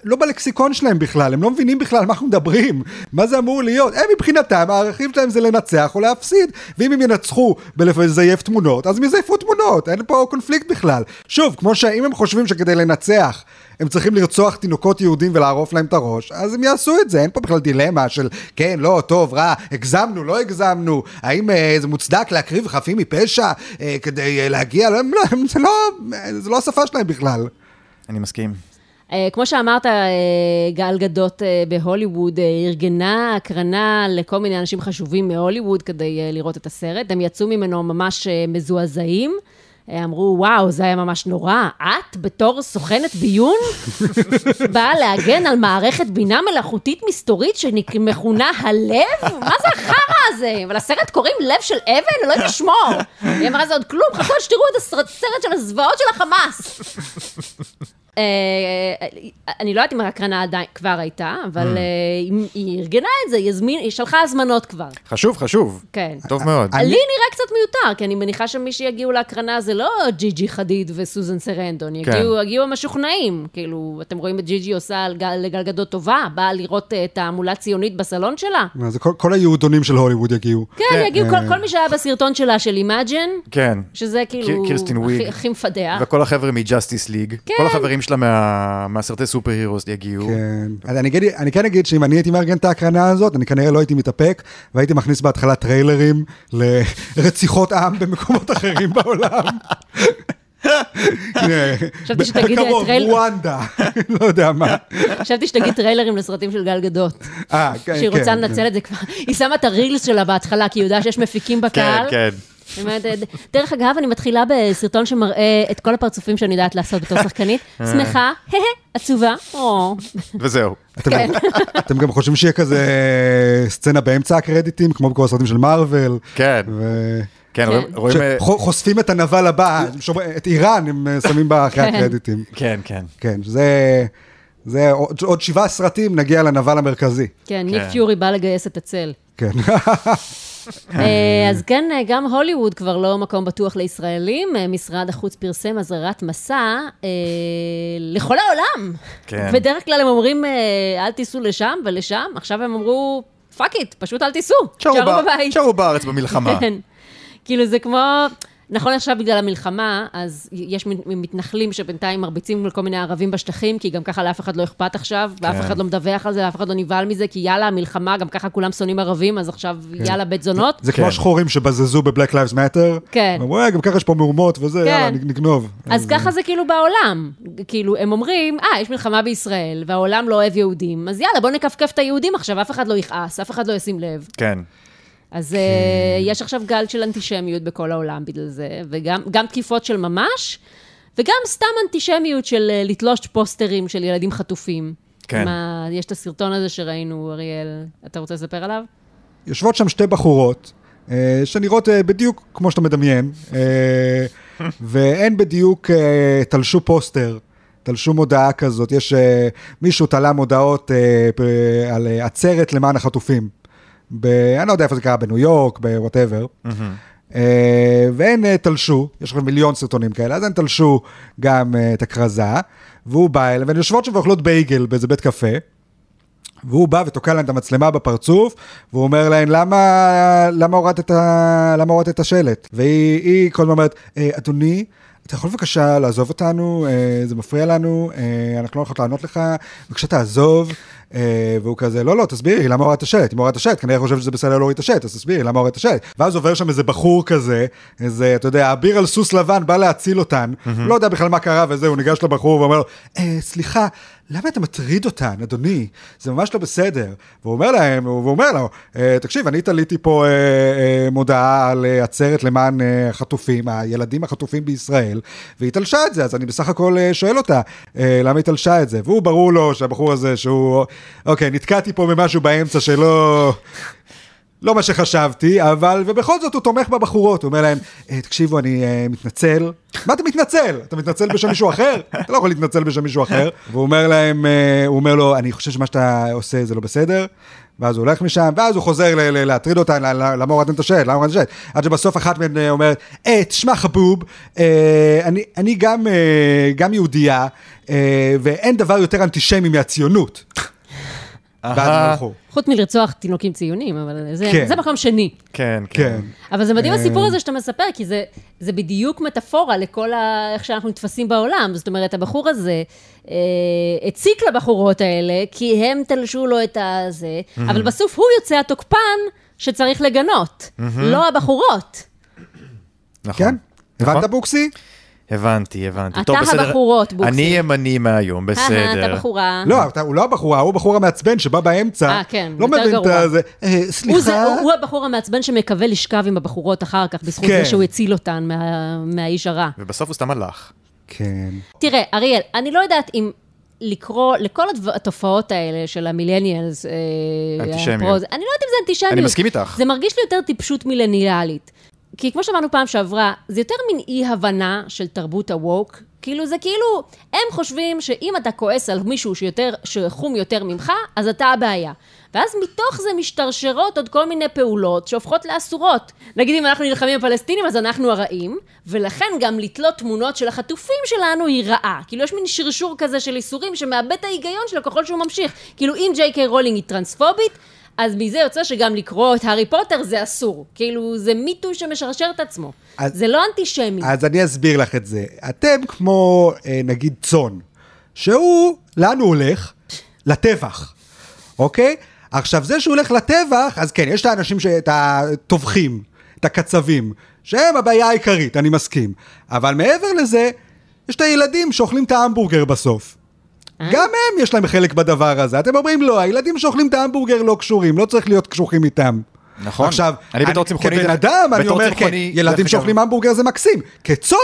A: לא בלקסיקון שלהם בכלל, הם לא מבינים בכלל מה אנחנו מדברים, מה זה אמור להיות. הם מבחינתם, הערכים שלהם זה לנצח או להפסיד, ואם הם ינצחו בלזייף תמונות, אז הם יזייפו תמונות, אין פה קונפליקט בכלל. שוב, כמו שאם הם חושבים שכדי לנצח, הם צריכים לרצוח תינוקות יהודים ולערוף להם את הראש, אז הם יעשו את זה, אין פה בכלל דילמה של כן, לא, טוב, רע, הגזמנו, לא הגזמנו, האם אה, זה מוצדק להקריב חפים מפשע אה, כדי אה, להגיע, לא, הם לא, הם- זה לא, זה לא השפה שלהם בכלל.
C: אני מסכים.
B: אה, כמו שאמרת, אה, גל גדות אה, בהוליווד ארגנה הקרנה לכל מיני אנשים חשובים מהוליווד כדי לראות את הסרט. הם יצאו ממנו ממש מזועזעים. אמרו, וואו, זה היה ממש נורא. את, בתור סוכנת ביון, באה להגן על מערכת בינה מלאכותית מסתורית שמכונה הלב? מה זה החרא הזה? ולסרט קוראים לב של אבן? אלוהים ישמור. היא אמרה, זה עוד כלום, חכו שתראו את הסרט של הזוועות של החמאס. אה, אני לא יודעת אם ההקרנה עדיין כבר הייתה, אבל אה, היא- ארגנה את זה, היא שלחה הזמנות כבר.
C: חשוב, חשוב.
B: כן.
C: טוב מאוד.
B: לי נראה קצת מיותר, כי אני מניחה שמי שיגיעו להקרנה זה לא ג'י ג'י חדיד וסוזן סרנדון,
C: כן.
B: יגיעו, המשוכנעים. כאילו, אתם רואים את ג'י ג'י עושה על גל- לגל גדות טובה, באה לראות אה, תעמולה ציונית בסלון שלה?
A: אז כל, היהודונים של הוליווד יגיעו.
B: כן,
C: כן.
B: יגיעו כל- כל מי שהיה בסרטון שלה של Imagine,
C: כן.
B: שזה כאילו. הכי- מפדח.
C: וכל החבר'ה מ Justice League.
B: כן.
C: כל החברים שלה מה- מהסרטי superheroes יגיעו.
A: כן. אז אני, אגיד, אני כן אגיד שאם אני הייתי מארגן את ההקרנה הזאת, אני כנראה לא הייתי מתאפק, והייתי מכניס בהתחלה טריילרים לרציחות עם במקומות אחרים בעולם.
B: חשבתי שתגיד
A: בקרוב,
B: טרייל-
A: רואנדה, לא יודע מה.
B: חשבתי שתגיד טריילרים לסרטים של גל גדות.
A: אה, כן,
B: שהיא רוצה
A: כן,
B: לנצל את זה כבר. היא שמה את ה reels שלה בהתחלה, כי היא יודעת שיש מפיקים
C: כן,
B: בקהל.
C: כן.
B: אומרת, דרך אגב, אני מתחילה בסרטון שמראה את כל הפרצופים שאני יודעת לעשות בתור שחקנית.
C: אה.
B: שמחה, הה, עצובה, או.
C: וזהו.
A: אתם,
B: כן.
A: גם, אתם גם חושבים שיהיה כזה סצנה באמצע הקרדיטים, כמו בכל הסרטים של מארוול.
C: כן. כן,
B: כן.
C: רואים-. אה,
A: שחושפים את הנבל הבא, את איראן הם אה, שמים בה אחרי
B: כן.
A: הקרדיטים.
C: כן, כן.
A: כן, זה... זה עוד, עוד שבעה סרטים נגיע לנבל המרכזי.
B: כן, ניק
C: כן.
B: פיורי בא לגייס את הצל.
A: כן.
B: אה, אז כן, אה, גם הוליווד כבר לא מקום בטוח לישראלים. אה, משרד החוץ פרסם אזהרת מסע לכל העולם.
C: כן.
B: בדרך כלל הם אומרים, אל תיסעו לשם ולשם, עכשיו הם אמרו, fuck it, פשוט אל תיסעו,
C: תשארו
B: בבית.
C: תשארו בארץ במלחמה.
B: כן. כאילו זה כמו, נכון עכשיו בגלל המלחמה, אז יש מתנחלים שבינתיים מרביצים לכל מיני ערבים בשטחים, כי גם ככה לאף אחד לא אכפת עכשיו, ואף
C: כן.
B: אחד לא מדווח על זה, ואף אחד לא נבהל מזה, כי יאללה, המלחמה, גם ככה כולם שונאים ערבים, אז עכשיו יאללה, בית זונות.
A: זה כמו
C: כן.
A: השחורים שבזזו ב-Black Lives Matter.
B: כן.
A: אמרו, "אה, גם ככה יש פה מהומות וזה,
B: כן.
A: יאללה, נגנוב.
B: אז ככה זה כאילו בעולם. כאילו, הם אומרים, אה, יש מלחמה בישראל, והעולם לא אוהב יהודים, אז יאללה, בוא נכפכף את היהודים עכשיו, אף אחד לא יכעס, אף אחד לא ישים לב.
C: כן.
B: אז אה, יש עכשיו גל של אנטישמיות בכל העולם בגלל זה, וגם גם תקיפות של ממש, וגם סתם אנטישמיות של אה, לתלוש פוסטרים של ילדים חטופים.
C: כן.
B: מה, יש את הסרטון הזה שראינו, אריאל, אתה רוצה לספר עליו?
A: יושבות שם שתי בחורות, אה, שנראות אה, בדיוק כמו שאתה מדמיין, אה, והן בדיוק אה, תלשו פוסטר, תלשו מודעה כזאת, יש אה, מישהו תלה מודעות אה, ב- על עצרת למען החטופים. ב, אני לא יודע איפה זה קרה, בניו יורק, ב whatever. אה, והן אה, תלשו, יש לכם מיליון סרטונים כאלה, אז הן תלשו גם אה, את הכרזה, והוא בא אליהן, והן יושבות שם ואוכלות בייגל באיזה בית קפה. והוא בא ותוקע להם את המצלמה בפרצוף, והוא אומר להם, למה, למה, הורדת, את ה, למה הורדת את השלט? והיא היא כל הזמן אומרת, "אה, אדוני, אתה יכול בבקשה לעזוב אותנו, זה מפריע לנו, אנחנו לא יכולים לענות לך, בבקשה תעזוב. אה, והוא כזה, לא, לא, תסבירי, למה הורדת שלט? אם הורדת שלט, כנראה חושב שזה בסדר להוריד את השלט, אז תסבירי, למה הורדת שלט? ואז עובר שם איזה בחור כזה, איזה, אתה יודע, אביר על סוס לבן בא להציל אותן, לא יודע בכלל מה קרה וזה, הוא ניגש לבחור ואומר לו, אה, סליחה, למה אתה מטריד אותן, אדוני? זה ממש לא בסדר. והוא אומר להם, והוא אומר לו, "אה, תקשיב, אני תליתי פה אה, אה, מודעה על אה, עצרת למען אה, החטופים, הילדים החטופים בישראל, והיא תלשה את זה, אז אני בסך הכל אה, שואל אותה, אה, למה היא תלשה את זה? והוא ברור לו שהבחור הזה, שהוא, אוקיי, נתקעתי פה במשהו באמצע שלא... לא מה שחשבתי, אבל, ובכל זאת הוא תומך בבחורות, הוא אומר להם, "אה, תקשיבו, אני אה, מתנצל. מה אתה מתנצל? אתה מתנצל בשם מישהו אחר? אתה לא יכול להתנצל בשם מישהו אחר. והוא אומר להם, אה, הוא אומר לו, אני חושב שמה שאתה עושה זה לא בסדר. ואז הוא הולך משם, ואז הוא חוזר להטריד אותה, למה הורדתם את השלט, למה הורדתם את השלט? עד שבסוף אחת מהן אומרת, אה, תשמע חבוב, אני, גם, יהודייה, ואין דבר יותר אנטישמי מהציונות. ואז הם
C: אהה.
A: הלכו.
B: חוץ מלרצוח תינוקים ציונים, אבל זה,
A: כן.
B: זה מקום שני.
C: כן,
A: כן.
C: כן.
B: אבל זה מדהים
A: אה.
B: הסיפור הזה שאתה מספר, כי זה, זה בדיוק מטאפורה לכל ה... איך שאנחנו נתפסים בעולם. זאת אומרת, הבחור הזה אה, הציק לבחורות האלה, כי הם תלשו לו את הזה, אבל בסוף הוא יוצא התוקפן שצריך לגנות, לא הבחורות.
C: נכון.
A: כן?
C: נכון.
A: הבנת בוקסי?
C: הבנתי, הבנתי.
B: אתה
C: טוב, בסדר.
B: הבחורות, בוקסי.
C: אני ימני מהיום, בסדר.
B: אתה בחורה.
A: לא, אתה- הוא לא הבחורה, הוא הבחור המעצבן שבא באמצע.
B: אה, כן,
A: לא
B: יותר
A: מבין את
B: גרוע.
A: זה. אה,
B: הוא, זה,
A: סליחה.
B: הוא, הוא הבחור המעצבן שמקווה לשכב עם הבחורות אחר כך, בזכות
A: כן.
B: זה שהוא הציל אותן מה, מהאיש הרע.
C: ובסוף הוא סתם הלך.
A: כן.
B: תראה, אריאל, אני לא יודעת אם לקרוא לכל התופעות האלה של המילניאלס, אה,
C: אנטישמיות.
B: אני לא יודעת אם זה אנטישמיות.
C: אני מסכים איתך.
B: זה מרגיש לי יותר טיפשות מילניאלית. כי כמו שאמרנו פעם שעברה, זה יותר מין אי-הבנה של תרבות הווק. כאילו, זה כאילו, הם חושבים שאם אתה כועס על מישהו שיותר, שחום יותר ממך, אז אתה הבעיה. ואז מתוך זה משתרשרות עוד כל מיני פעולות שהופכות לאסורות. נגיד אם אנחנו נלחמים בפלסטינים, אז אנחנו הרעים, ולכן גם לתלות תמונות של החטופים שלנו היא רעה. כאילו, יש מין שרשור כזה של איסורים שמאבד את ההיגיון שלו ככל שהוא ממשיך. כאילו, אם ג'יי קיי רולינג היא טרנספובית, אז מזה יוצא שגם לקרוא את הארי פוטר זה אסור. כאילו, זה מיטו שמשרשר את עצמו.
A: אז-
B: זה לא אנטישמי.
A: אז אני אסביר לך את זה. אתם כמו, אה, נגיד, צאן, שהוא, לאן הוא הולך? לטבח, אוקיי? עכשיו, זה שהוא הולך לטבח, אז כן, יש את האנשים, ש... את הטובחים, את הקצבים, שהם הבעיה העיקרית, אני מסכים. אבל מעבר לזה, יש את הילדים שאוכלים את ההמבורגר בסוף.
B: אה?
A: גם הם יש להם חלק בדבר הזה. אתם אומרים לא, הילדים שאוכלים את ההמבורגר לא קשורים, לא צריך להיות קשוחים איתם.
C: נכון.
A: עכשיו,
C: אני בתור צמחוני-
A: כבן אדם, אני אומר, כן,
C: צמחוני,
A: ילדים שאוכלים המבורגר זה מקסים. כצאן,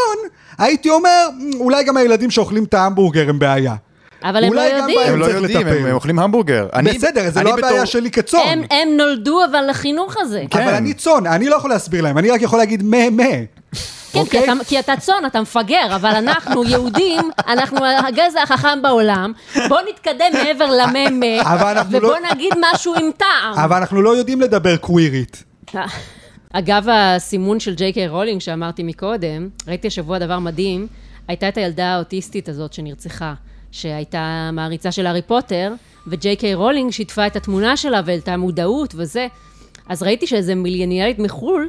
A: הייתי אומר, "מ, אולי גם הילדים שאוכלים את ההמבורגר הם בעיה.
B: אבל הם לא
A: גם
B: יודעים.
C: הם לא יודעים,
A: לטפל.
C: הם אוכלים המבורגר. אני-
A: בסדר, זה לא הבעיה
C: בתור-
A: שלי כצאן.
B: הם, הם נולדו אבל לחינוך הזה.
C: כן.
A: אבל אני צאן, אני לא יכול להסביר להם, אני רק יכול להגיד מה מה.
B: כן, כי
A: אוקיי?
B: אתה, כי אתה צאן, אתה מפגר, אבל אנחנו יהודים, אנחנו הגזע החכם בעולם, בוא נתקדם מעבר לממה, ובוא
A: לא-
B: נגיד משהו עם טעם.
A: אבל אנחנו לא יודעים לדבר קווירית.
B: אגב הסימון של ג'יי קיי רולינג שאמרתי מקודם, ראיתי השבוע דבר מדהים, הייתה את הילדה האוטיסטית הזאת שנרצחה, שהייתה מעריצה של הארי פוטר, וג'יי קיי רולינג שיתפה את התמונה שלה והעלתה מודעות וזה. אז ראיתי שאיזה מיליוניאלית מחו"ל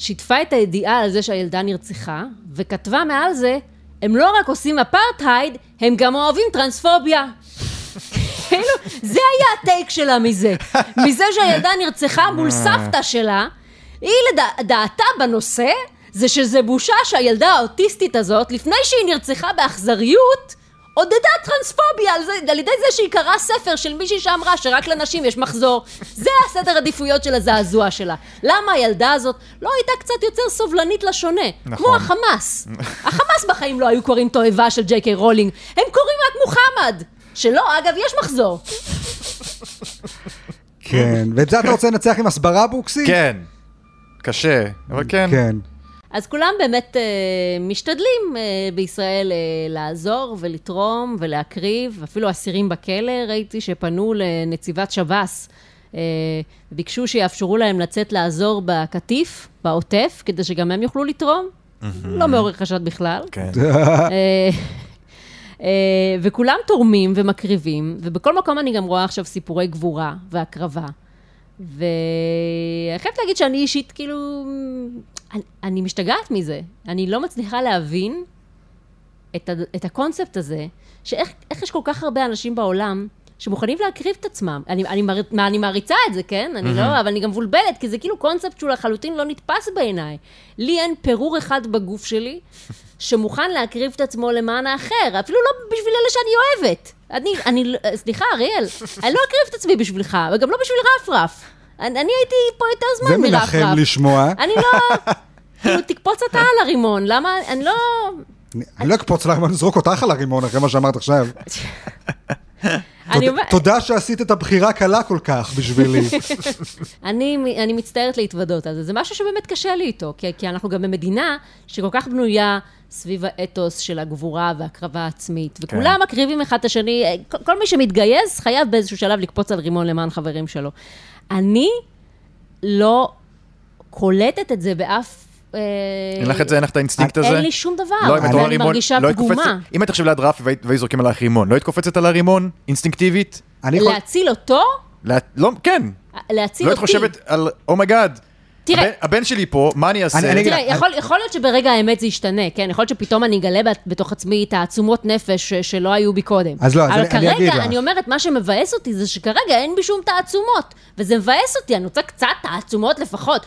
B: שיתפה את הידיעה על זה שהילדה נרצחה, וכתבה מעל זה, הם לא רק עושים אפרטהייד, הם גם אוהבים טרנספוביה. כאילו, זה היה הטייק שלה מזה. מזה שהילדה נרצחה מול סבתא שלה, היא לדעתה בנושא, זה שזה בושה שהילדה האוטיסטית הזאת, לפני שהיא נרצחה באכזריות, עודדה טרנספוביה על, זה, על ידי זה שהיא קראה ספר של מישהי שאמרה שרק לנשים יש מחזור. זה הסדר עדיפויות של הזעזוע שלה. למה הילדה הזאת לא הייתה קצת יותר סובלנית לשונה?
C: נכון.
B: כמו החמאס. החמאס בחיים לא היו קוראים תועבה של ג'יי קיי רולינג, הם קוראים רק מוחמד. שלא, אגב, יש מחזור.
A: כן, ואת זה אתה רוצה לנצח עם הסברה בוקסי?
C: כן. קשה, אבל כן.
A: כן.
B: אז כולם באמת אה, משתדלים אה, בישראל אה, לעזור ולתרום ולהקריב, אפילו אסירים בכלא, ראיתי שפנו לנציבת שב"ס, אה, ביקשו שיאפשרו להם לצאת לעזור בקטיף, בעוטף, כדי שגם הם יוכלו לתרום. לא מעורר חשד בכלל.
C: כן.
B: אה, אה, וכולם תורמים ומקריבים, ובכל מקום אני גם רואה עכשיו סיפורי גבורה והקרבה. ואני חייבת להגיד שאני אישית, כאילו, אני, אני משתגעת מזה. אני לא מצליחה להבין את, ה, את הקונספט הזה, שאיך איך יש כל כך הרבה אנשים בעולם שמוכנים להקריב את עצמם. אני, אני, מר, מה, אני מעריצה את זה, כן? אני לא, אבל אני גם מבולבלת, כי זה כאילו קונספט שהוא לחלוטין לא נתפס בעיניי. לי אין פירור אחד בגוף שלי שמוכן להקריב את עצמו למען האחר, אפילו לא בשביל אלה שאני אוהבת. אני, אני, סליחה, אריאל, אני לא אקריב את עצמי בשבילך, וגם לא בשביל רפרף. אני, אני הייתי פה יותר
A: זה
B: זמן מרפרף.
A: מנחם לשמוע.
B: אני לא... כאילו, תקפוץ אתה על הרימון, למה... אני לא...
A: אני- לא אקפוץ לך, אני אזרוק אותך על הרימון אחרי מה שאמרת עכשיו. תודה- שעשית את הבחירה קלה כל כך בשבילי.
B: אני, מצטערת להתוודות על זה, זה משהו שבאמת קשה לי איתו, כי, אנחנו גם במדינה שכל כך בנויה סביב האתוס של הגבורה והקרבה העצמית, וכולם
C: כן.
B: מקריבים אחד את השני, כל מי שמתגייס חייב באיזשהו שלב לקפוץ על רימון למען חברים שלו. אני לא קולטת את זה באף... אה,
C: אין לך את זה, אין לך את האינסטינקט הזה?
B: אין לי שום דבר,
C: לא, רימון,
B: מרגישה
C: לא
B: פגומה.
C: אם היית עכשיו ליד רף והיו זורקים עלייך רימון, לא היית קופצת על הרימון, אינסטינקטיבית?
A: אני.
B: להציל אותו,
C: לא, כן.
B: להציל
C: לא היית
B: אותי.
C: חושבת על, oh my god,
B: תראה-
C: הבן- הבן שלי פה, מה אני אעשה?
A: אני- אני
B: תראה, יכול, יכול להיות שברגע האמת זה ישתנה, כן? יכול להיות שפתאום אני אגלה בת- בתוך עצמי תעצומות נפש ש- שלא היו בי קודם.
A: אז לא, אז
B: אבל
A: אני- אני אגיד
B: כרגע,
A: לך.
B: אני אומרת, מה שמבאס אותי זה שכרגע אין בי שום תעצומות. וזה מבאס אותי, אני רוצה קצת תעצומות לפחות.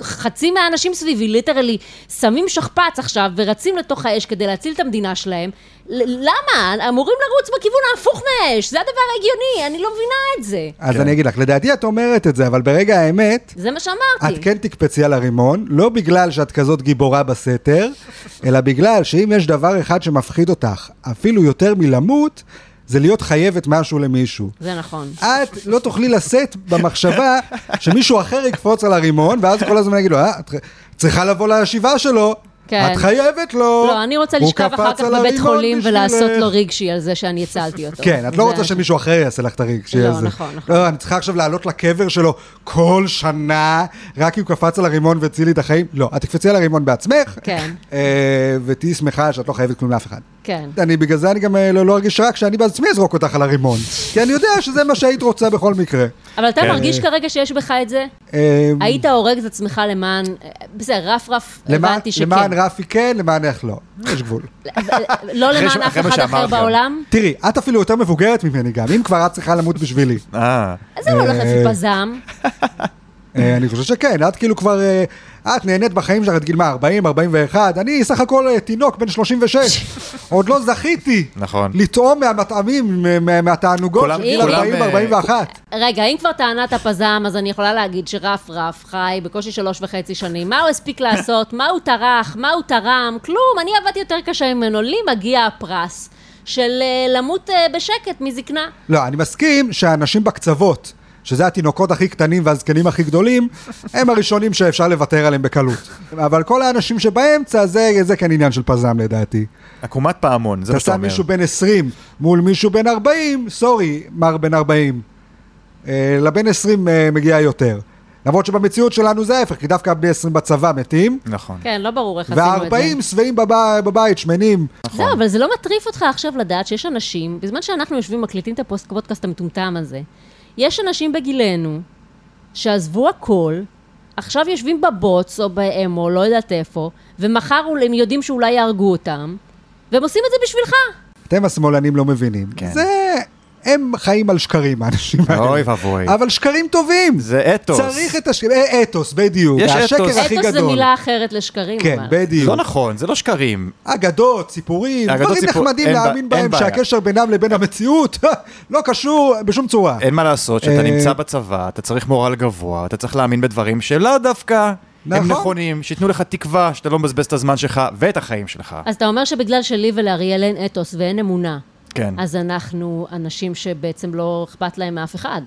B: חצי מהאנשים סביבי, ליטרלי, שמים שכפ"ץ עכשיו ורצים לתוך האש כדי להציל את המדינה שלהם. למה? אמורים לרוץ בכיוון ההפוך מהאש, זה הדבר ההגיוני, אני לא מבינה את זה.
A: אז
C: כן.
A: אני אגיד לך, לדעתי את אומרת את זה, אבל ברגע האמת,
B: זה מה שאמרתי.
A: את כן תקפצי על הרימון, לא בגלל שאת כזאת גיבורה בסתר, אלא בגלל שאם יש דבר אחד שמפחיד אותך, אפילו יותר מלמות, זה להיות חייבת משהו למישהו.
B: זה נכון.
A: את לא תוכלי לשאת במחשבה שמישהו אחר יקפוץ על הרימון, ואז כל הזמן יגידו, אה, את צריכה לבוא לישיבה שלו,
B: כן.
A: את חייבת לו.
B: לא, אני רוצה לשכב אחר כך בבית חולים ולעשות
A: בשבילך."
B: לו רגשי על זה שאני הצלתי אותו.
A: כן, את לא רוצה שמישהו אחר יעשה לך את הרגשי
B: לא,
A: הזה.
B: נכון, נכון.
A: לא, אני צריכה עכשיו לעלות לקבר שלו כל שנה, רק כי הוא קפץ על הרימון והציל לי את החיים. לא, את תקפצי על הרימון בעצמך,
B: כן.
A: אה, ותהיי שמחה שאת לא חייבת כלום לאף אחד.
B: כן.
A: אני, בגלל זה אני גם אה, לא לא ארגיש רע כשאני בעצמי אזרוק אותך על הרימון. כי אני יודע שזה מה שהיית רוצה בכל מקרה.
B: אבל אתה
C: כן.
B: מרגיש כרגע שיש בך את זה?
A: אה,
B: היית הורג את עצמך למען... בסדר, רף רף,
A: למען-
B: הבנתי שכן.
A: למען רפי כן, למען איך לא. יש גבול.
B: לא
C: אחרי ש-
B: למען אף אחד אחר. בעולם?
A: תראי, את אפילו יותר מבוגרת ממני גם, אם כבר את צריכה למות בשבילי.
C: אה,
B: אז זה לא הולך
A: אה,
B: לפי פזם.
A: אה, אני חושב שכן, את כאילו כבר, אה, את נהנית בחיים שלך עד גיל מה, 40, 41, אני סך הכל אה, תינוק בן 36, עוד לא זכיתי
C: נכון.
A: לטעום מהמטעמים, מה- מהתענוגות של גיל
B: כולם,
A: 40,
C: אה,
A: 41.
B: רגע, אם כבר טענת הפזם, אז אני יכולה להגיד שרף רף חי בקושי שלוש וחצי שנים. מה הוא הספיק לעשות? מה הוא טרח? מה הוא תרם? כלום, אני עבדתי יותר קשה ממנו. לי מגיע הפרס של למות בשקט מזקנה.
A: לא, אני מסכים שהאנשים בקצוות, שזה התינוקות הכי קטנים והזקנים הכי גדולים, הם הראשונים שאפשר לוותר עליהם בקלות. אבל כל האנשים שבאמצע, זה, זה כן עניין של פזם לדעתי.
C: עקומת פעמון, זה מה
A: אתה
C: שאתה
A: שם
C: אומר.
A: מישהו בן 20 מול מישהו בן 40, סורי, מר בן 40. אה, לבן 20 אה, מגיע יותר. למרות שבמציאות שלנו זה ההפך, כי דווקא בני 20 בצבא מתים,
C: נכון.
B: כן, לא ברור איך עשינו את זה.
A: וה-40 שבעים בב- בבית, שמנים.
B: זהו, אבל זה לא מטריף אותך עכשיו לדעת שיש אנשים, בזמן שאנחנו יושבים ומקליטים את הפודקאסט המטומטם הזה, יש אנשים בגילנו שעזבו הכל, עכשיו יושבים בבוץ או באמו, לא יודעת איפה, ומחר הם יודעים שאולי יהרגו אותם, והם עושים את זה בשבילך.
A: אתם השמאלנים לא מבינים.
C: כן.
A: זה... הם חיים על שקרים, האנשים האלה.
C: אוי ואבוי.
A: אבל שקרים טובים.
C: זה אתוס.
A: צריך את השקרים, אה, אתוס, בדיוק.
C: יש
A: השקר
C: אתוס.
A: הכי
B: אתוס זה
A: גדול.
B: מילה אחרת לשקרים,
A: כן,
B: אבל.
A: בדיוק.
C: לא נכון, זה לא שקרים.
A: אגדות, סיפורים,
C: אגדות,
A: דברים
C: סיפור-
A: נחמדים להאמין
C: אין
A: בהם,
C: בעיה.
A: שהקשר בינם לבין המציאות לא קשור בשום צורה.
C: אין מה לעשות, שאתה
A: אה,
C: נמצא בצבא, אתה צריך מורל גבוה, אתה צריך להאמין בדברים שלא דווקא הם
A: נכון.
C: נכונים, שייתנו לך תקווה שאתה לא מבזבז את הזמן שלך ואת החיים שלך.
B: אז אתה אומר שבגלל שלי ולאריאל אין אתוס ואין אמונה,
C: כן.
B: אז אנחנו אנשים שבעצם לא אכפת להם מאף אחד.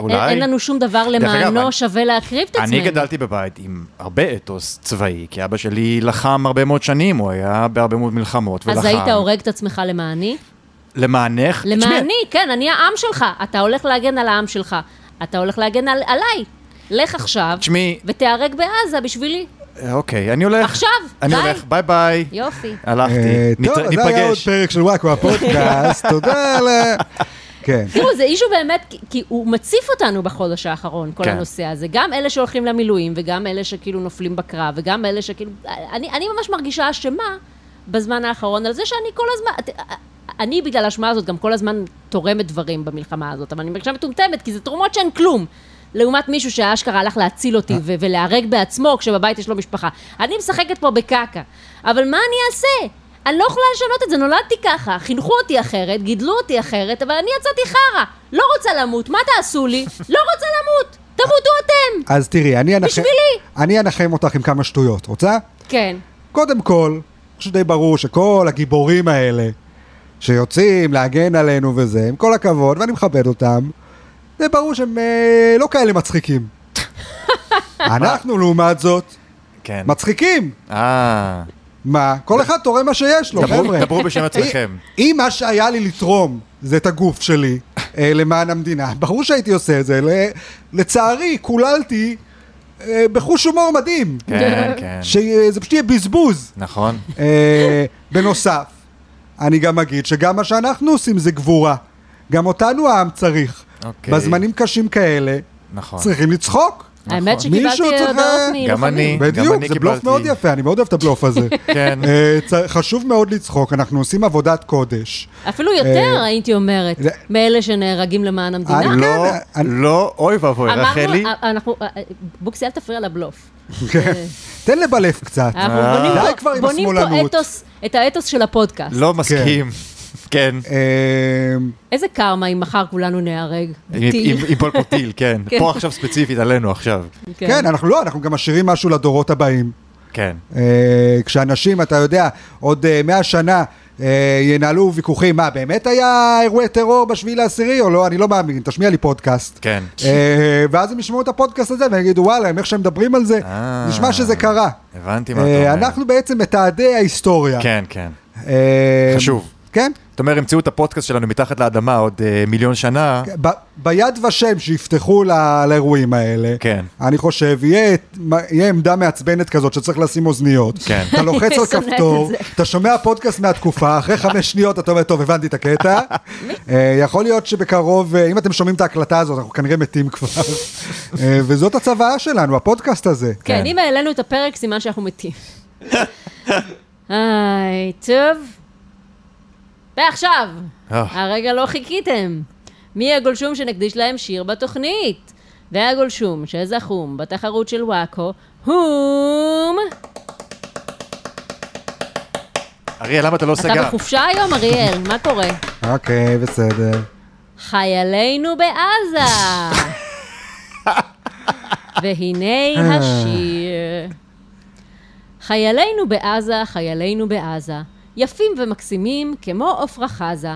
C: אולי.
B: אין לנו שום דבר
C: אגב,
B: למענו
C: אני-
B: שווה להקריב את עצמנו.
C: אני גדלתי בבית עם הרבה אתוס צבאי, כי אבא שלי לחם הרבה מאוד שנים, הוא היה בהרבה מאוד מלחמות ולחם.
B: אז היית הורג את עצמך למעני?
C: למענך?
B: למעני, כן, אני העם שלך. אתה הולך להגן על העם שלך. אתה הולך להגן על, עליי. לך עכשיו,
C: תשמעי,
B: ותיהרג בעזה בשבילי.
C: אה, אוקיי, אני הולך.
B: עכשיו,
C: אני
B: ביי.
C: הולך, ביי ביי.
B: יופי.
C: הלכתי,
A: אה,
C: נת-
A: טוב, זה היה עוד
C: ניפגש.
A: פרק של וואקו הפודקאסט, תודה ל... כן.
B: תראו, זה issue באמת, כי- הוא מציף אותנו בחודש האחרון, כל
C: כן.
B: הנושא הזה. גם אלה שהולכים למילואים, וגם אלה שכאילו נופלים בקרב, וגם אלה שכאילו... אני, אני ממש מרגישה אשמה בזמן האחרון על זה שאני כל הזמן... את- אני בגלל האשמה הזאת גם כל הזמן תורמת דברים במלחמה הזאת, אבל אני מרגישה מטומטמת, כי זה תרומות שהן כלום. לעומת מישהו שאשכרה הלך להציל אותי ו- ולהיהרג בעצמו כשבבית יש לו משפחה. אני משחקת פה בקקה, אבל מה אני אעשה? אני לא יכולה לשנות את זה, נולדתי ככה, חינכו אותי אחרת, גידלו אותי אחרת, אבל אני יצאתי חרא. לא רוצה למות, מה תעשו לי? לא רוצה למות, תמותו אתם!
A: אז תראי, אני אנחם...
B: בשבילי.
A: אני אנחם אותך עם כמה שטויות, רוצה?
B: כן.
A: קודם כל, חושב שדי ברור שכל הגיבורים האלה, שיוצאים להגן עלינו וזה, עם כל הכבוד, ואני מכבד אותם, זה ברור שהם אה, לא כאלה מצחיקים. אנחנו, לעומת זאת,
C: כן.
A: מצחיקים.
C: אה,
A: מה? כל אחד תורם מה שיש לו,
C: דברו-
A: חבר'ה.
C: דברו בשם עצמכם.
A: אם מה שהיה לי לתרום זה את הגוף שלי אה, למען המדינה, ברור שהייתי עושה את זה. ל- לצערי, קוללתי אה, בחוש הומור מדהים.
C: כן, כן.
A: שזה פשוט יהיה בזבוז.
C: נכון.
A: אה, בנוסף, אני גם אגיד שגם מה שאנחנו עושים זה גבורה. גם אותנו העם צריך.
C: אוקיי.
A: בזמנים קשים כאלה,
C: נכון.
A: צריכים לצחוק.
B: האמת
A: נכון.
B: שקיבלתי הודעות מלוחמים.
C: גם אני.
A: בדיוק,
C: אני
A: זה בלוף. מאוד יפה, אני מאוד אוהב את הבלוף הזה.
C: כן.
A: אה, חשוב מאוד לצחוק, אנחנו עושים עבודת קודש.
B: אפילו יותר,
A: אה,
B: הייתי אומרת, מאלה שנהרגים למען המדינה.
A: אני-
C: לא,
A: כן, אני-
C: לא, אוי ואבוי, רחלי.
B: אמרנו, אה, אנחנו, בוקסי, אל תפריע לבלוף.
A: כן. תן לבלף קצת.
B: אנחנו. בונים פה- את האתוס של הפודקאסט.
C: לא מסכים. כן.
A: אה,
B: איזה קרמה אם מחר כולנו נהרג.
C: עם-
B: טיל.
C: עם- עם פול פה טיל, כן.
B: כן.
C: פה עכשיו ספציפית עלינו עכשיו.
A: כן, אנחנו לא, אנחנו גם משאירים משהו לדורות הבאים.
C: כן.
A: אה, כשאנשים, אתה יודע, עוד אה, מאה שנה אה, ינהלו ויכוחים, מה, באמת היה אירועי טרור בשביעי לעשירי או לא? אני לא מאמין, תשמיע לי פודקאסט.
C: כן.
A: ואז הם ישמעו את הפודקאסט הזה והם יגידו, וואלה, איך שהם מדברים על זה,
C: אה.
A: נשמע שזה קרה.
C: הבנתי מה אתה אומר.
A: אנחנו בעצם מתעדי ההיסטוריה.
C: כן, כן.
A: אה,
C: חשוב.
A: כן?
C: זאת אומרת, ימצאו את הפודקאסט שלנו מתחת לאדמה עוד אה, מיליון שנה.
A: ב- ביד ושם שיפתחו ל- לאירועים האלה,
C: כן.
A: אני חושב, יהיה, יהיה עמדה מעצבנת כזאת שצריך לשים אוזניות.
C: כן.
A: אתה לוחץ על כפתור. אתה שומע פודקאסט מהתקופה, אחרי חמש שניות אתה אומר, טוב, הבנתי את הקטע. אה, יכול להיות שבקרוב, אה, אם אתם שומעים את ההקלטה הזאת, אנחנו כנראה מתים כבר. אה, וזאת הצוואה שלנו, הפודקאסט הזה.
B: כן,
C: כן.
B: אם העלינו את הפרק, סימן שאנחנו מתים. היי, טוב. ועכשיו,
C: אה.
B: הרגע לא חיכיתם. מי הגולשום שנקדיש להם שיר בתוכנית? והגולשום שזכום בתחרות של וואקו, הום...
C: אריאל, למה אתה לא עושה
B: אתה? בחופשה היום, אריאל? מה קורה?
A: אוקיי, בסדר.
B: חיילינו בעזה. והנה השיר. חיילינו בעזה, חיילינו בעזה, יפים ומקסימים כמו עפרה חזה.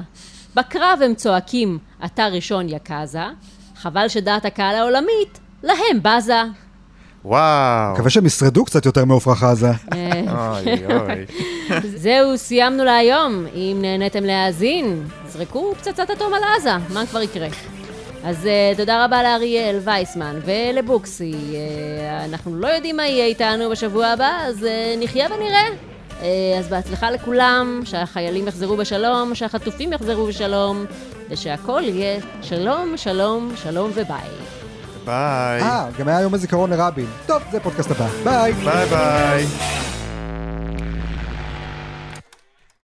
B: בקרב הם צועקים, אתה ראשון יקזה, חבל שדעת הקהל העולמית להם בזה.
C: וואו.
A: מקווה שהם ישרדו קצת יותר מעפרה חזה.
B: אה,
C: אוי, אוי.
B: זהו, סיימנו להיום. אם נהניתם להאזין, זרקו פצצת אטום על עזה, מה כבר יקרה? אז uh, תודה רבה לאריאל וייסמן ולבוקסי. Uh, אנחנו לא יודעים מה יהיה איתנו בשבוע הבא, אז uh, נחיה ונראה. Uh, אז בהצלחה לכולם, שהחיילים יחזרו בשלום, שהחטופים יחזרו בשלום, ושהכול יהיה שלום, שלום, שלום וביי.
C: ביי.
A: אה, גם היה יום הזיכרון לרבין. טוב, זה פודקאסט הבא. ביי.
C: ביי ביי.